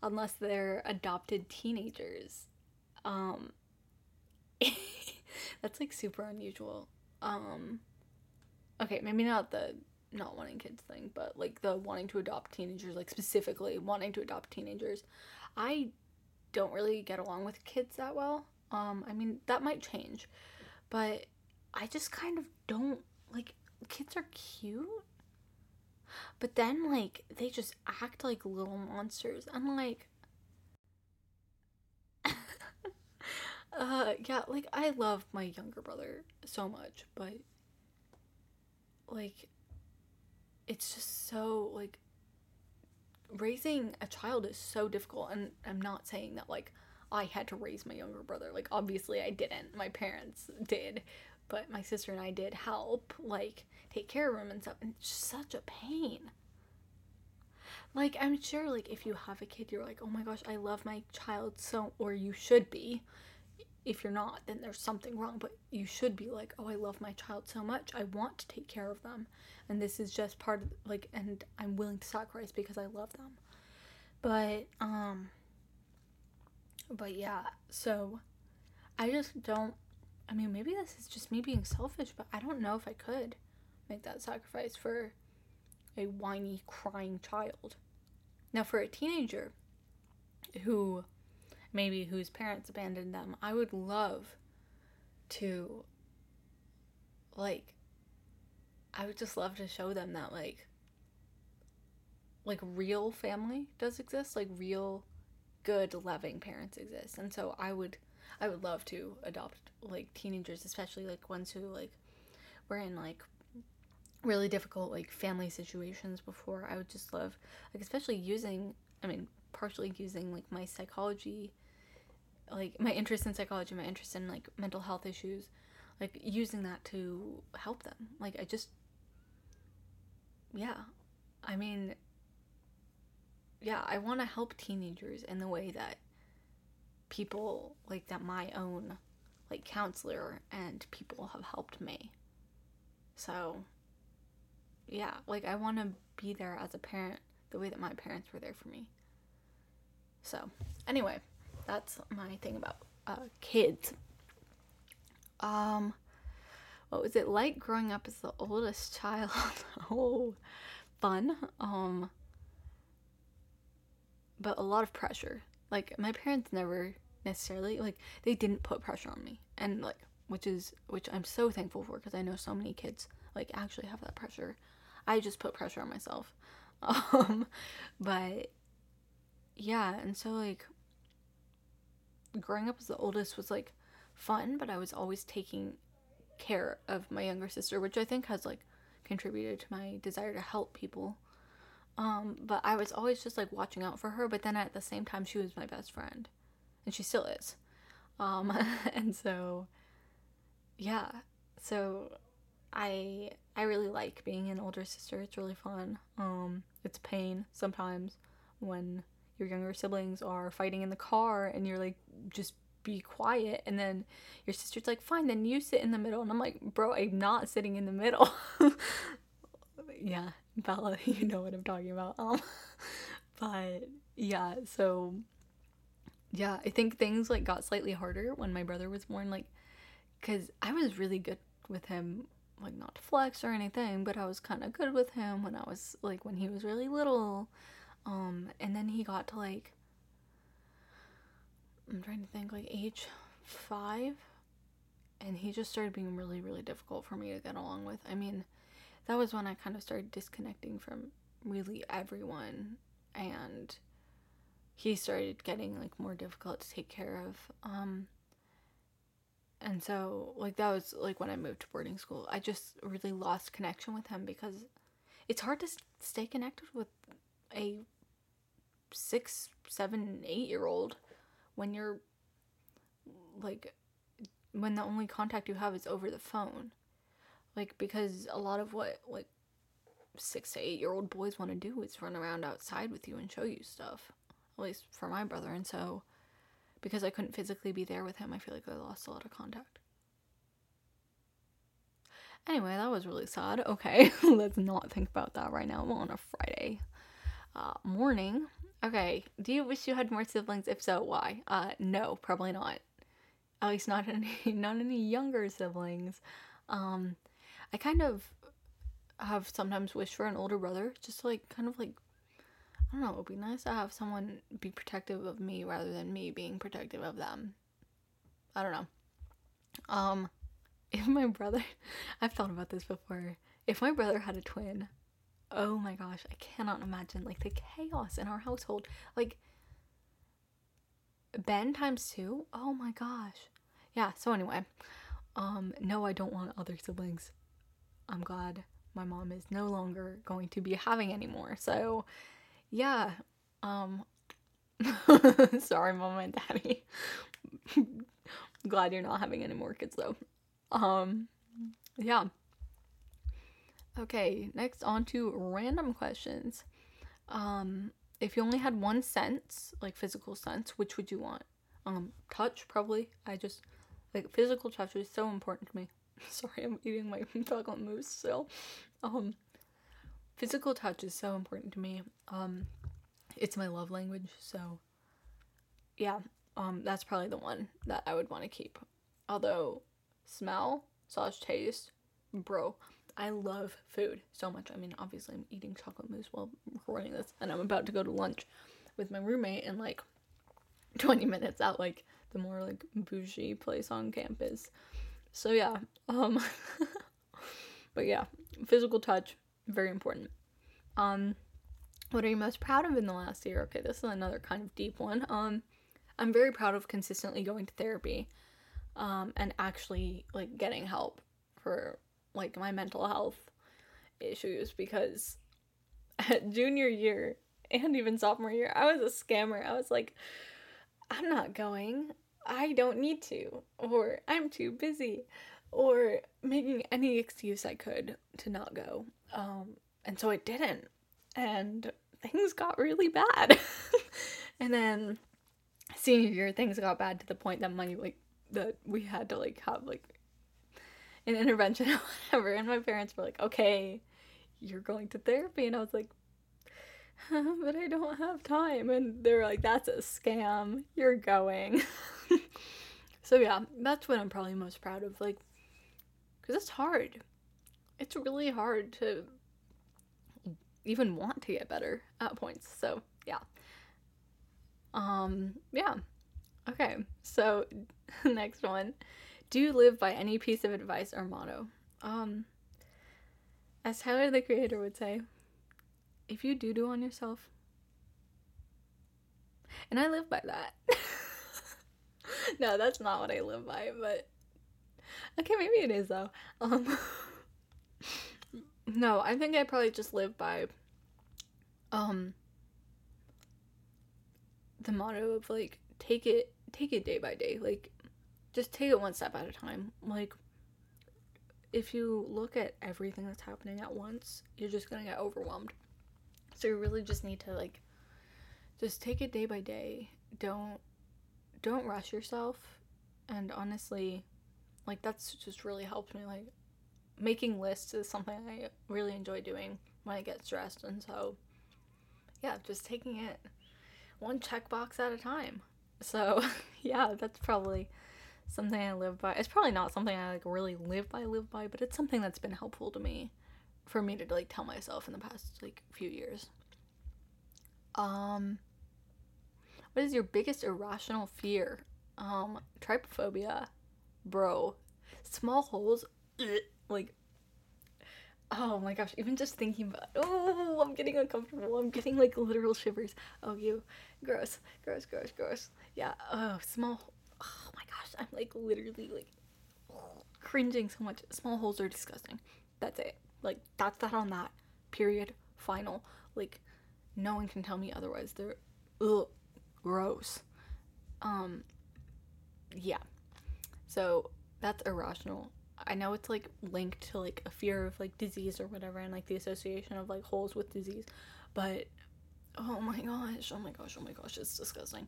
unless they're adopted teenagers. Um that's like super unusual. Um okay, maybe not the not wanting kids thing, but like the wanting to adopt teenagers, like specifically wanting to adopt teenagers. I don't really get along with kids that well. Um I mean, that might change. But I just kind of don't like kids are cute. But then like they just act like little monsters. And like Uh, yeah, like I love my younger brother so much, but like it's just so like raising a child is so difficult and I'm not saying that like I had to raise my younger brother. Like obviously I didn't. My parents did, but my sister and I did help like take care of him and stuff. And it's such a pain. Like I'm sure like if you have a kid you're like, "Oh my gosh, I love my child so or you should be." If you're not, then there's something wrong. But you should be like, oh, I love my child so much. I want to take care of them. And this is just part of, like, and I'm willing to sacrifice because I love them. But, um, but yeah, so I just don't, I mean, maybe this is just me being selfish, but I don't know if I could make that sacrifice for a whiny, crying child. Now, for a teenager who maybe whose parents abandoned them. I would love to like I would just love to show them that like like real family does exist, like real good loving parents exist. And so I would I would love to adopt like teenagers, especially like ones who like were in like really difficult like family situations before. I would just love like especially using I mean partially using like my psychology like my interest in psychology, my interest in like mental health issues, like using that to help them. Like I just yeah. I mean yeah, I want to help teenagers in the way that people like that my own like counselor and people have helped me. So yeah, like I want to be there as a parent the way that my parents were there for me. So, anyway, that's my thing about uh, kids. Um, what was it like growing up as the oldest child? oh, fun. Um, but a lot of pressure. Like my parents never necessarily like they didn't put pressure on me, and like which is which I'm so thankful for because I know so many kids like actually have that pressure. I just put pressure on myself. Um, but yeah, and so like growing up as the oldest was like fun, but I was always taking care of my younger sister, which I think has like contributed to my desire to help people. Um, but I was always just like watching out for her, but then at the same time she was my best friend. And she still is. Um, and so yeah. So I I really like being an older sister. It's really fun. Um, it's pain sometimes when your younger siblings are fighting in the car and you're like just be quiet and then your sister's like fine then you sit in the middle. And i'm like bro i'm not sitting in the middle. Yeah bella you know what i'm talking about um but yeah so yeah i think things like got slightly harder when my brother was born like because i was really good with him like not to flex or anything but i was kind of good with him when i was like when he was really little um and then he got to like I'm trying to think like age five, and he just started being really, really difficult for me to get along with. I mean, that was when I kind of started disconnecting from really everyone, and he started getting like more difficult to take care of. Um, and so like that was like when I moved to boarding school. I just really lost connection with him because it's hard to stay connected with a six, seven, eight year old when you're like when the only contact you have is over the phone. Like because a lot of what like six to eight year old boys want to do is run around outside with you and show you stuff at least for my brother and so because i couldn't physically be there with him i feel like i lost a lot of contact. Anyway that was really sad. Okay let's not think about that right now. I'm on a friday uh, morning Okay. Do you wish you had more siblings? If so, why? Uh, no, probably not. At least not any, not any younger siblings. Um, I kind of have sometimes wished for an older brother, just like kind of like I don't know. It would be nice to have someone be protective of me rather than me being protective of them. I don't know. Um, if my brother, I've thought about this before. If my brother had a twin, oh my gosh, I cannot imagine like the chaos in our household. Like Ben times two. Oh my gosh. Yeah, so anyway, um no I don't want other siblings. I'm glad my mom is no longer going to be having any more. So, yeah. Um sorry mom and daddy. glad you're not having any more kids though. Um yeah. Okay, next on to random questions. Um, if you only had one sense, like physical sense, which would you want? Um, touch probably. I just like physical touch is so important to me. Sorry, I'm eating my chocolate mousse still. Um, physical touch is so important to me. Um, it's my love language, so yeah. Um, that's probably the one that I would want to keep. Although smell slash taste, bro, I love food so much. I mean, obviously, I'm eating chocolate mousse while recording this, and I'm about to go to lunch with my roommate in like 20 minutes at like the more like bougie place on campus. So yeah, um, but yeah, physical touch very important. Um, what are you most proud of in the last year? Okay, this is another kind of deep one. Um, I'm very proud of consistently going to therapy, um, and actually like getting help for like my mental health issues because at junior year and even sophomore year, I was a scammer. I was like, I'm not going. I don't need to. Or I'm too busy. Or making any excuse I could to not go. Um, and so I didn't. And things got really bad. and then senior year, things got bad to the point that money, like that we had to like have like an intervention or whatever. And my parents were like, okay, you're going to therapy. And I was like, but I don't have time. And they're like, that's a scam. You're going. so, yeah, that's what I'm probably most proud of. Like, because it's hard. It's really hard to even want to get better at points. So, yeah. Um, yeah. Okay, so next one. Do you live by any piece of advice or motto? Um, as Tyler the Creator would say, if you do do on yourself, and I live by that. no, that's not what I live by, but okay, maybe it is though. Um, no, I think I probably just live by um the motto of like take it take it day by day. Like just take it one step at a time. Like if you look at everything that's happening at once, you're just to get overwhelmed. So you really just need to like just take it day by day. Don't don't rush yourself. And honestly, like that's just really helped me like making lists is something I really enjoy doing when I get stressed and so yeah, just taking it one checkbox at a time. So, yeah, that's probably something I live by. It's probably not something I like really live by live by, but it's something that's been helpful to me for me to like tell myself in the past like few years. Um what is your biggest irrational fear? Um trypophobia. Bro. Small holes like Oh my gosh, even just thinking about oh, I'm getting uncomfortable. I'm getting like literal shivers. Oh, you gross, gross, gross, gross. Yeah. Oh, small. Oh my gosh, I'm like literally like cringing so much. Small holes are disgusting. That's it. Like that's that on that. Period. Final. Like no one can tell me otherwise. They're ugh, gross. Um. Yeah. So that's irrational. I know it's like linked to like a fear of like disease or whatever and like the association of like holes with disease, but oh my gosh, oh my gosh, oh my gosh, it's disgusting.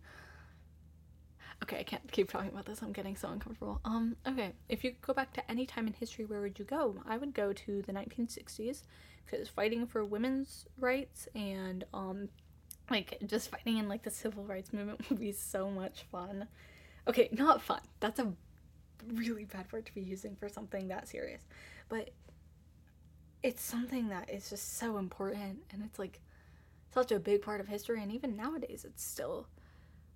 Okay, I can't keep talking about this. I'm getting so uncomfortable. Um, okay, if you go back to any time in history, where would you go? I would go to the 1960s because fighting for women's rights and um, like just fighting in like the civil rights movement would be so much fun. Okay, not fun. That's a really bad word to be using for something that serious. But it's something that is just so important and it's like such a big part of history and even nowadays it's still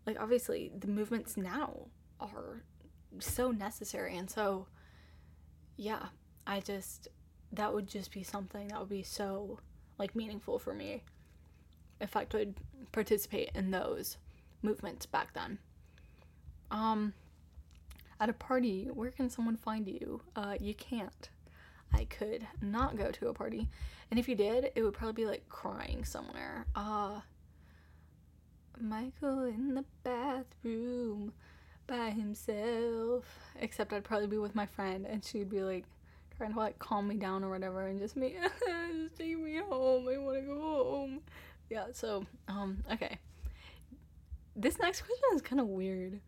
like obviously the movements now are so necessary and so yeah, I just that would just be something that would be so like meaningful for me if I could participate in those movements back then. Um at a party, where can someone find you? Uh, you can't. I could not go to a party. And if you did, it would probably be like crying somewhere. Uh, Michael in the bathroom by himself. Except I'd probably be with my friend and she'd be like trying to like calm me down or whatever and just me just take me home. I wanna go home. Yeah, so um okay. This next question is kinda weird.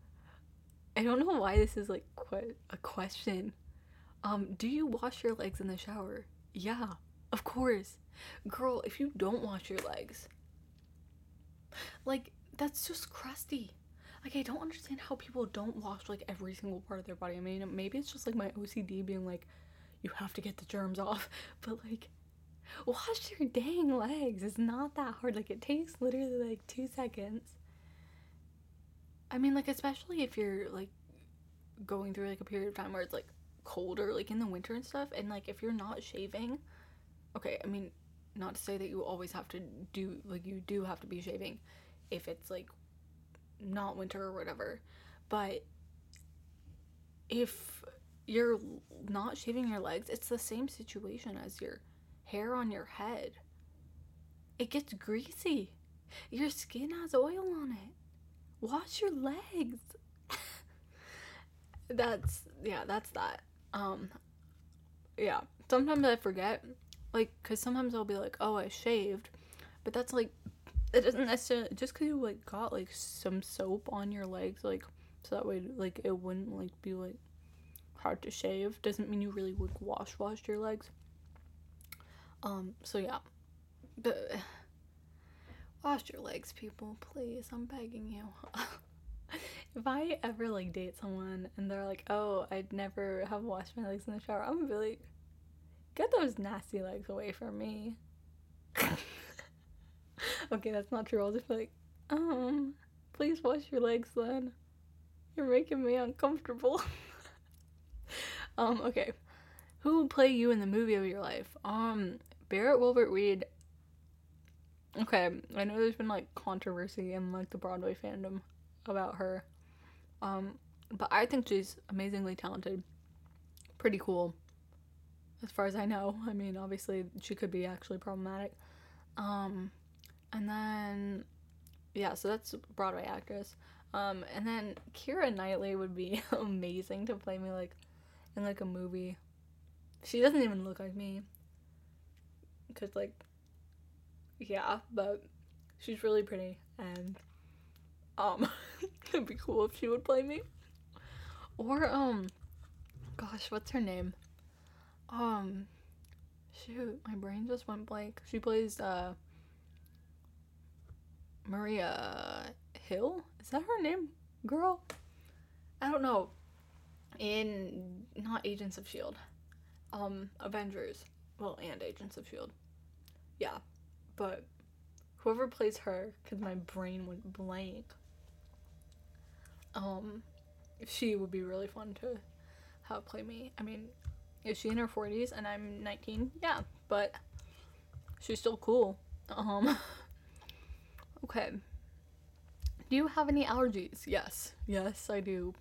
I don't know why this is like que- a question. Um, do you wash your legs in the shower? Yeah, of course. Girl, if you don't wash your legs, like that's just crusty. Like I don't understand how people don't wash like every single part of their body. I mean, maybe it's just like my OCD being like you have to get the germs off, but like wash your dang legs. It's not that hard. Like it takes literally like 2 seconds I mean, like, especially if you're, like, going through, like, a period of time where it's, like, colder, like, in the winter and stuff, and, like, if you're not shaving, okay, I mean, not to say that you always have to do, like, you do have to be shaving if it's, like, not winter or whatever, but if you're not shaving your legs, it's the same situation as your hair on your head. It gets greasy. Your skin has oil on it wash your legs. that's yeah, that's that. Um yeah, sometimes I forget like cuz sometimes I'll be like, "Oh, I shaved." But that's like it doesn't necessarily just cuz you like got like some soap on your legs like so that way like it wouldn't like be like hard to shave doesn't mean you really would wash wash your legs. Um so yeah. But Wash your legs, people, please. I'm begging you. if I ever like date someone and they're like, "Oh, I'd never have washed my legs in the shower," I'm gonna be like, "Get those nasty legs away from me." okay, that's not true. I'll just be like, "Um, please wash your legs then. You're making me uncomfortable." um, okay. Who will play you in the movie of your life? Um, Barrett Wilbert Weed Okay, I know there's been like controversy in like the Broadway fandom about her. Um, but I think she's amazingly talented. Pretty cool. As far as I know. I mean, obviously she could be actually problematic. Um, and then yeah, so that's Broadway actress. Um, and then Keira Knightley would be amazing to play me like in like a movie. She doesn't even look like me. Cause like yeah, but she's really pretty and um it'd be cool if she would play me. Or um gosh, what's her name? Um shoot, my brain just went blank. She plays uh Maria Hill? Is that her name? Girl? I don't know. In not Agents of Shield. Um Avengers. Well, and Agents of Shield. Yeah, but whoever plays her, because my brain went blank, um, she would be really fun to have play me. I mean, is she in her 40s and I'm 19? Yeah, but she's still cool. Um, okay. Do you have any allergies? Yes, yes, I do.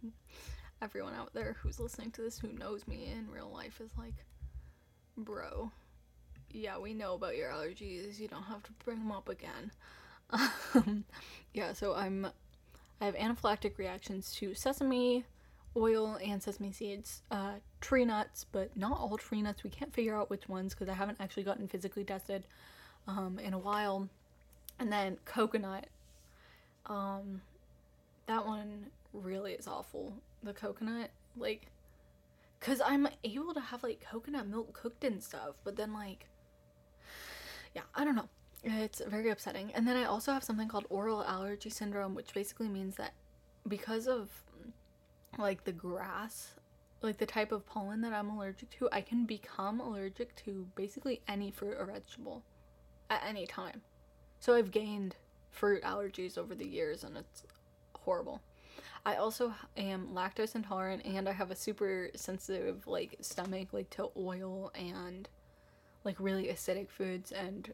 Everyone out there who's listening to this who knows me in real life is like, bro, yeah, we know about your allergies. You don't have to bring them up again. Um, yeah, so I'm I have anaphylactic reactions to sesame oil and sesame seeds, uh, tree nuts, but not all tree nuts. We can't figure out which ones because I haven't actually gotten physically tested um, in a while. And then coconut. Um, that one really is awful. The coconut, like, because I'm able to have like coconut milk cooked and stuff, but then like yeah, I don't know. It's very upsetting. And then I also have something called oral allergy syndrome, which basically means that because of like the grass, like the type of pollen that I'm allergic to, I can become allergic to basically any fruit or vegetable at any time. So I've gained fruit allergies over the years and it's horrible. I also am lactose intolerant and I have a super sensitive like stomach like to oil and like really acidic foods and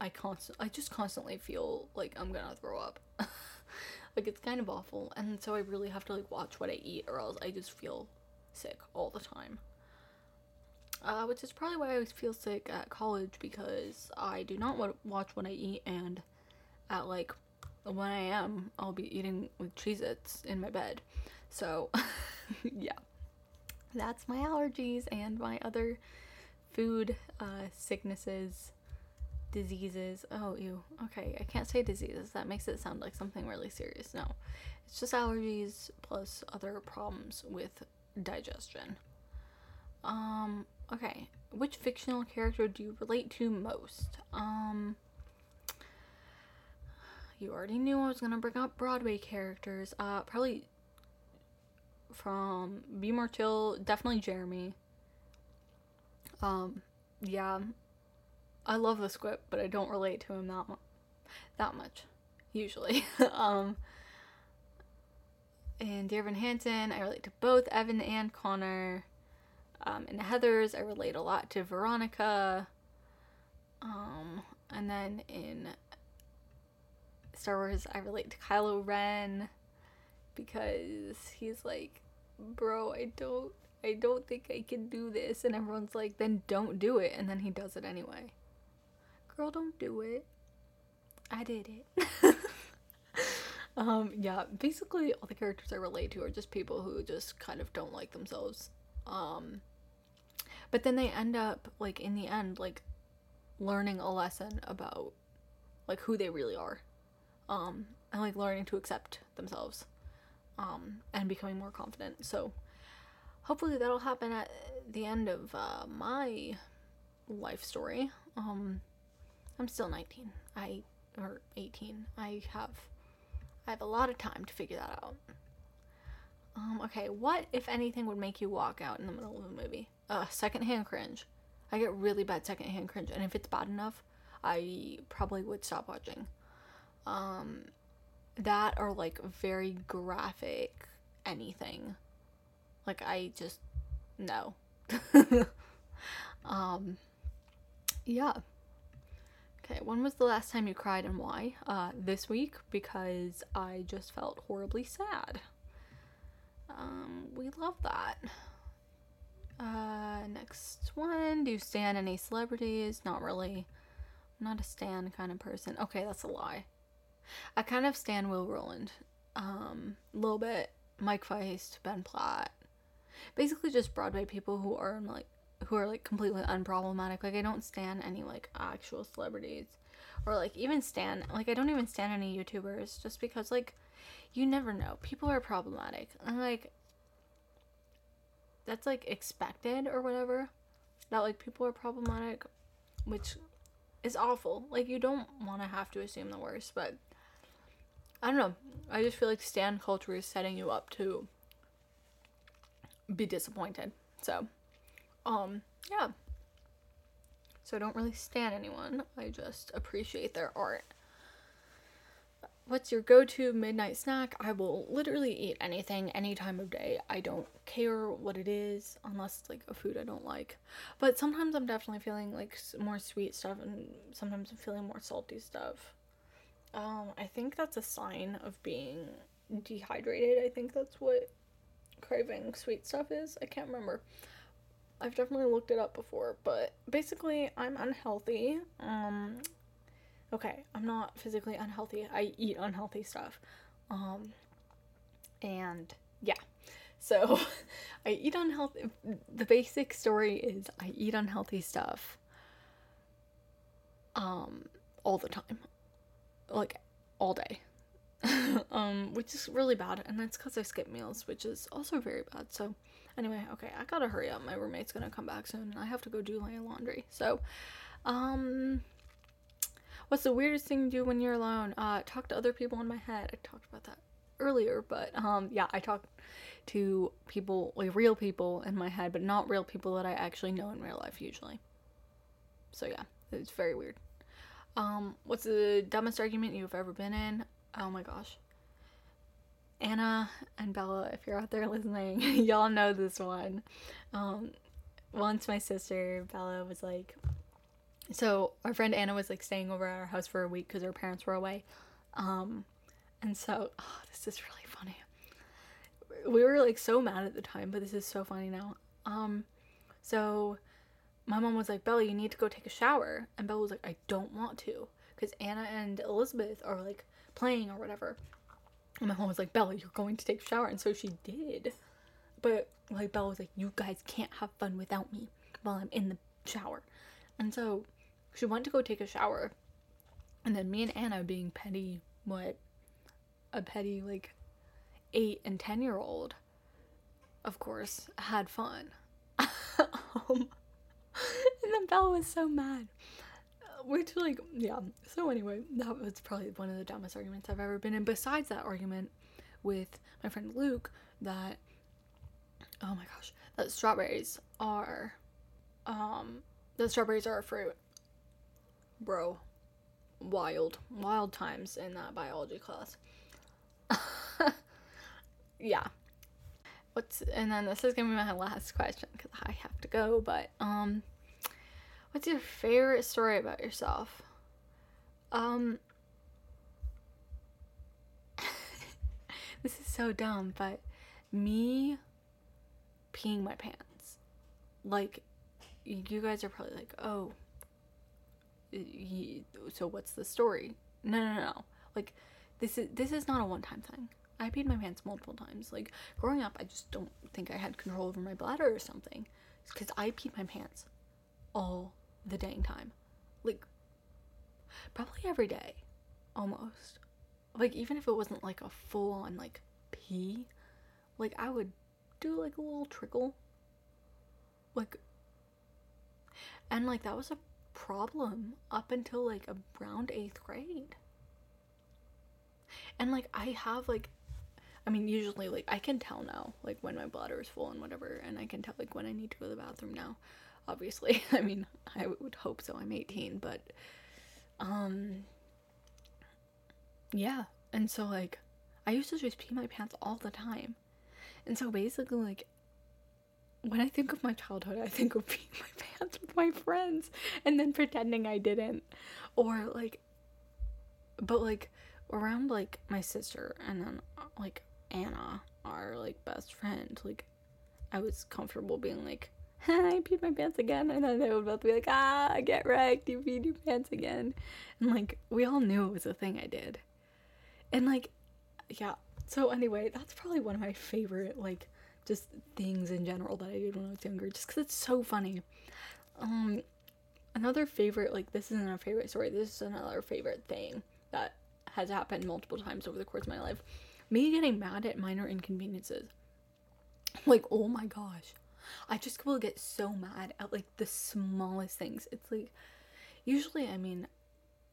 I constant I just constantly feel like I'm gonna throw up. like it's kind of awful and so I really have to like watch what I eat or else I just feel sick all the time. Uh, which is probably why I always feel sick at college because I do not want watch what I eat and at like 1 a.m. I'll be eating with Cheez Its in my bed. So yeah. That's my allergies and my other food uh, sicknesses, diseases. Oh, ew. Okay, I can't say diseases. That makes it sound like something really serious. No, it's just allergies plus other problems with digestion. Um, okay. Which fictional character do you relate to most? Um, you already knew I was gonna bring up Broadway characters. Uh, probably from Be More Chill, definitely Jeremy. Um, yeah, I love the squip, but I don't relate to him that much. That much, usually. um, and Dear Evan Hansen, I relate to both Evan and Connor. Um, in Heathers, I relate a lot to Veronica. Um, and then in Star Wars, I relate to Kylo Ren because he's like, bro, I don't I don't think I can do this. And everyone's like, then don't do it. And then he does it anyway. Girl, don't do it. I did it. um, yeah, basically all the characters I relate to are just people who just kind of don't like themselves. Um, but then they end up, like, in the end, like, learning a lesson about, like, who they really are. Um, and, like, learning to accept themselves. Um, and becoming more confident. So, hopefully that'll happen at the end of uh, my life story. Um, I'm still 19. I or 18. I have I have a lot of time to figure that out. Um, okay, what if anything would make you walk out in the middle of a movie? Uh, secondhand cringe. I get really bad secondhand cringe, and if it's bad enough, I probably would stop watching. Um, that or like very graphic anything. Like I just no. um, yeah. Okay, when was the last time you cried and why? Uh, this week because I just felt horribly sad. Um, we love that. Uh, next one. Do you stand any celebrities? Not really. I'm not a stan kind of person. Okay, that's a lie. I kind of stand Will Roland. Um, a little bit. Mike Faist, Ben Platt. Basically just Broadway people who are like who are like completely unproblematic. Like I don't stand any like actual celebrities or like even stand like I don't even stand any YouTubers just because like you never know. People are problematic. And like that's like expected or whatever. That like people are problematic, which is awful. Like you don't want to have to assume the worst, but I don't know. I just feel like stand culture is setting you up to be disappointed. So, um, yeah. So I don't really stand anyone. I just appreciate their art. What's your go-to midnight snack? I will literally eat anything any time of day. I don't care what it is unless it's like a food I don't like. But sometimes I'm definitely feeling like more sweet stuff and sometimes I'm feeling more salty stuff. Um, I think that's a sign of being dehydrated. I think that's what craving sweet stuff is. I can't remember. I've definitely looked it up before, but basically I'm unhealthy. Um okay, I'm not physically unhealthy. I eat unhealthy stuff. Um, and yeah. So I eat unhealthy. The basic story is I eat unhealthy stuff um, all the time. Like all day. um, which is really bad. And that's because I skip meals, which is also very bad. So anyway, okay, I gotta hurry up. My roommate's gonna come back soon and I have to go do my laundry. So, um, What's the weirdest thing you do when you're alone? Uh, talk to other people in my head. I talked about that earlier, but um, yeah, I talk to people, like real people in my head, but not real people that I actually know in real life usually. So yeah, it's very weird. Um, what's the dumbest argument you've ever been in? Oh my gosh. Anna and Bella, if you're out there listening, y'all know this one. Um, once my sister Bella was like, so our friend Anna was like staying over at our house for a week because her parents were away. Um, and so oh, this is really funny. We were like so mad at the time, but this is so funny now. Um, so my mom was like, Bella, you need to go take a shower. And Bella was like, I don't want to. Because Anna and Elizabeth are like playing or whatever. And my mom was like, Bella, you're going to take a shower. And so she did. But like Bella was like, you guys can't have fun without me while I'm in the shower. And so she went to go take a shower. And then me and Anna, being petty, what? A petty, like, eight and ten year old, of course, had fun. um, and then Bella was so mad. Which, like, yeah. So, anyway, that was probably one of the dumbest arguments I've ever been in. Besides that argument with my friend Luke, that, oh my gosh, that strawberries are, um, the strawberries are a fruit bro, wild, wild times in that biology class. yeah. What's and then this is gonna be my last question because I have to go. But um, what's your favorite story about yourself? Um, this is so dumb, but me peeing my pants. Like, you guys are probably like, oh, so what's the story? No, no, no. Like this is this is not a one-time thing. I peed my pants multiple times. Like growing up, I just don't think I had control over my bladder or something. Because I peed my pants all the dang time. Like probably every day, almost. Like even if it wasn't like a full-on like pee, like I would do like a little trickle. Like and like that was a problem up until like around eighth grade. And like I have like I mean usually like I can tell now like when my bladder is full and whatever and I can tell like when I need to go to the bathroom now. Obviously. I mean, I would hope so. I'm 18, but um yeah. And so like I used to just pee my pants all the time. And so basically like when I think of my childhood, I think of peeing my pants with my friends and then pretending I didn't. Or like but like around like my sister and then like Anna, our like best friend, like I was comfortable being like, I peed my pants again, and then they would both be like, ah, get wrecked, you peed your pants again, and like we all knew it was a thing I did, and like, yeah. So anyway, that's probably one of my favorite like just things in general that I did when I was younger, just because it's so funny. Um, another favorite like this isn't a favorite story. This is another favorite thing that has happened multiple times over the course of my life. Me getting mad at minor inconveniences. Like, oh my gosh. I just will get so mad at like the smallest things. It's like usually I mean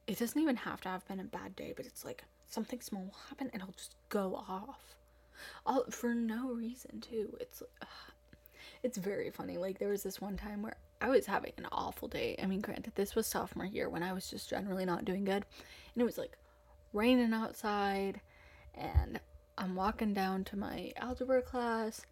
it doesn't even have to have been a bad day, but it's like something small will happen and I'll just go off. All for no reason too. It's uh, it's very funny. Like there was this one time where I was having an awful day. I mean, granted, this was sophomore year when I was just generally not doing good, and it was like raining outside, and I'm walking down to my algebra class,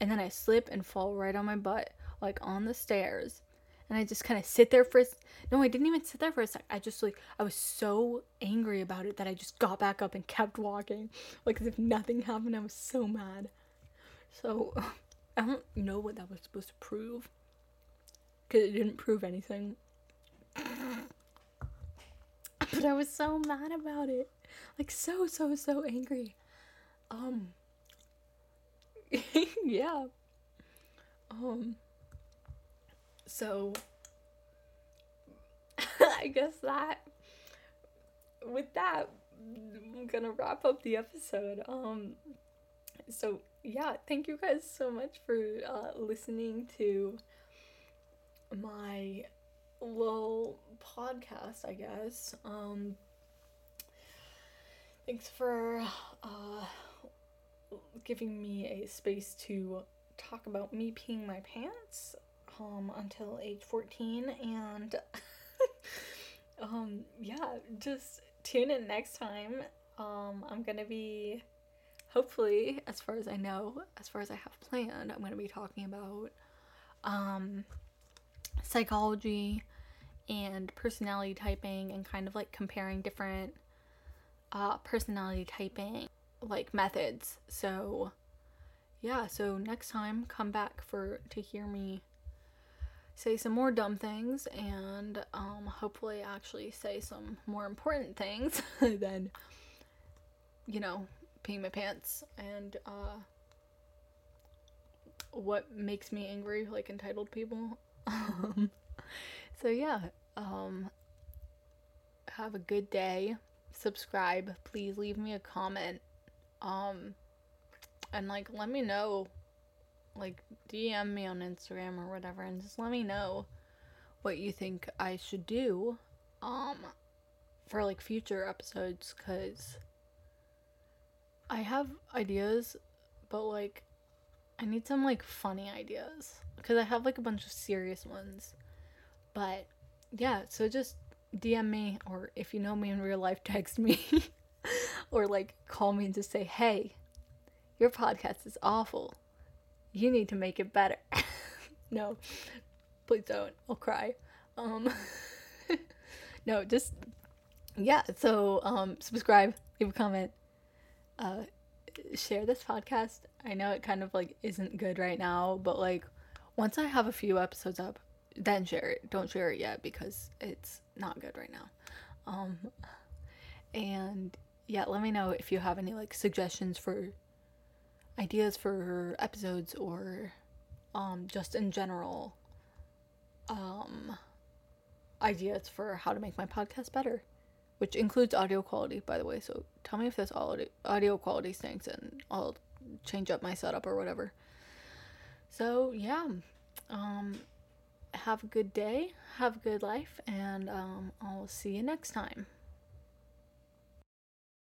and then I slip and fall right on my butt, like on the stairs. And I just kind of sit there for a, no, I didn't even sit there for a sec. I just like I was so angry about it that I just got back up and kept walking, like as if nothing happened. I was so mad. So I don't know what that was supposed to prove, because it didn't prove anything. but I was so mad about it, like so so so angry. Um. yeah. Um. So. I guess that. With that, I'm gonna wrap up the episode. Um. So yeah, thank you guys so much for uh, listening to my little podcast, I guess. Um. Thanks for uh giving me a space to talk about me peeing my pants um, until age 14 and um, yeah just tune in next time. Um, i'm gonna be hopefully as far as i know as far as i have planned i'm gonna be talking about um, psychology and personality typing and kind of like comparing different uh, personality typing like methods. So yeah, so next time come back for to hear me say some more dumb things and um hopefully actually say some more important things than you know, peeing my pants and uh what makes me angry like entitled people. Um, so yeah, um have a good day. Subscribe. Please leave me a comment um, and like let me know, like DM me on Instagram or whatever, and just let me know what you think I should do, um, for like future episodes, cause I have ideas, but like I need some like funny ideas, cause I have like a bunch of serious ones, but yeah, so just DM me or if you know me in real life, text me. Or like call me and just say, hey, your podcast is awful. You need to make it better. no, please don't. I'll cry. Um, no, just, yeah. So, um, subscribe, leave a comment, uh, share this podcast. I know it kind of like isn't good right now, but like once I have a few episodes up, then share it. Don't share it yet because it's not good right now. Um, and yeah, let me know if you have any like suggestions for ideas for episodes or um just in general um ideas for how to make my podcast better, which includes audio quality by the way. So tell me if this audio quality stinks and I'll change up my setup or whatever. So, yeah. Um have a good day, have a good life and um I'll see you next time.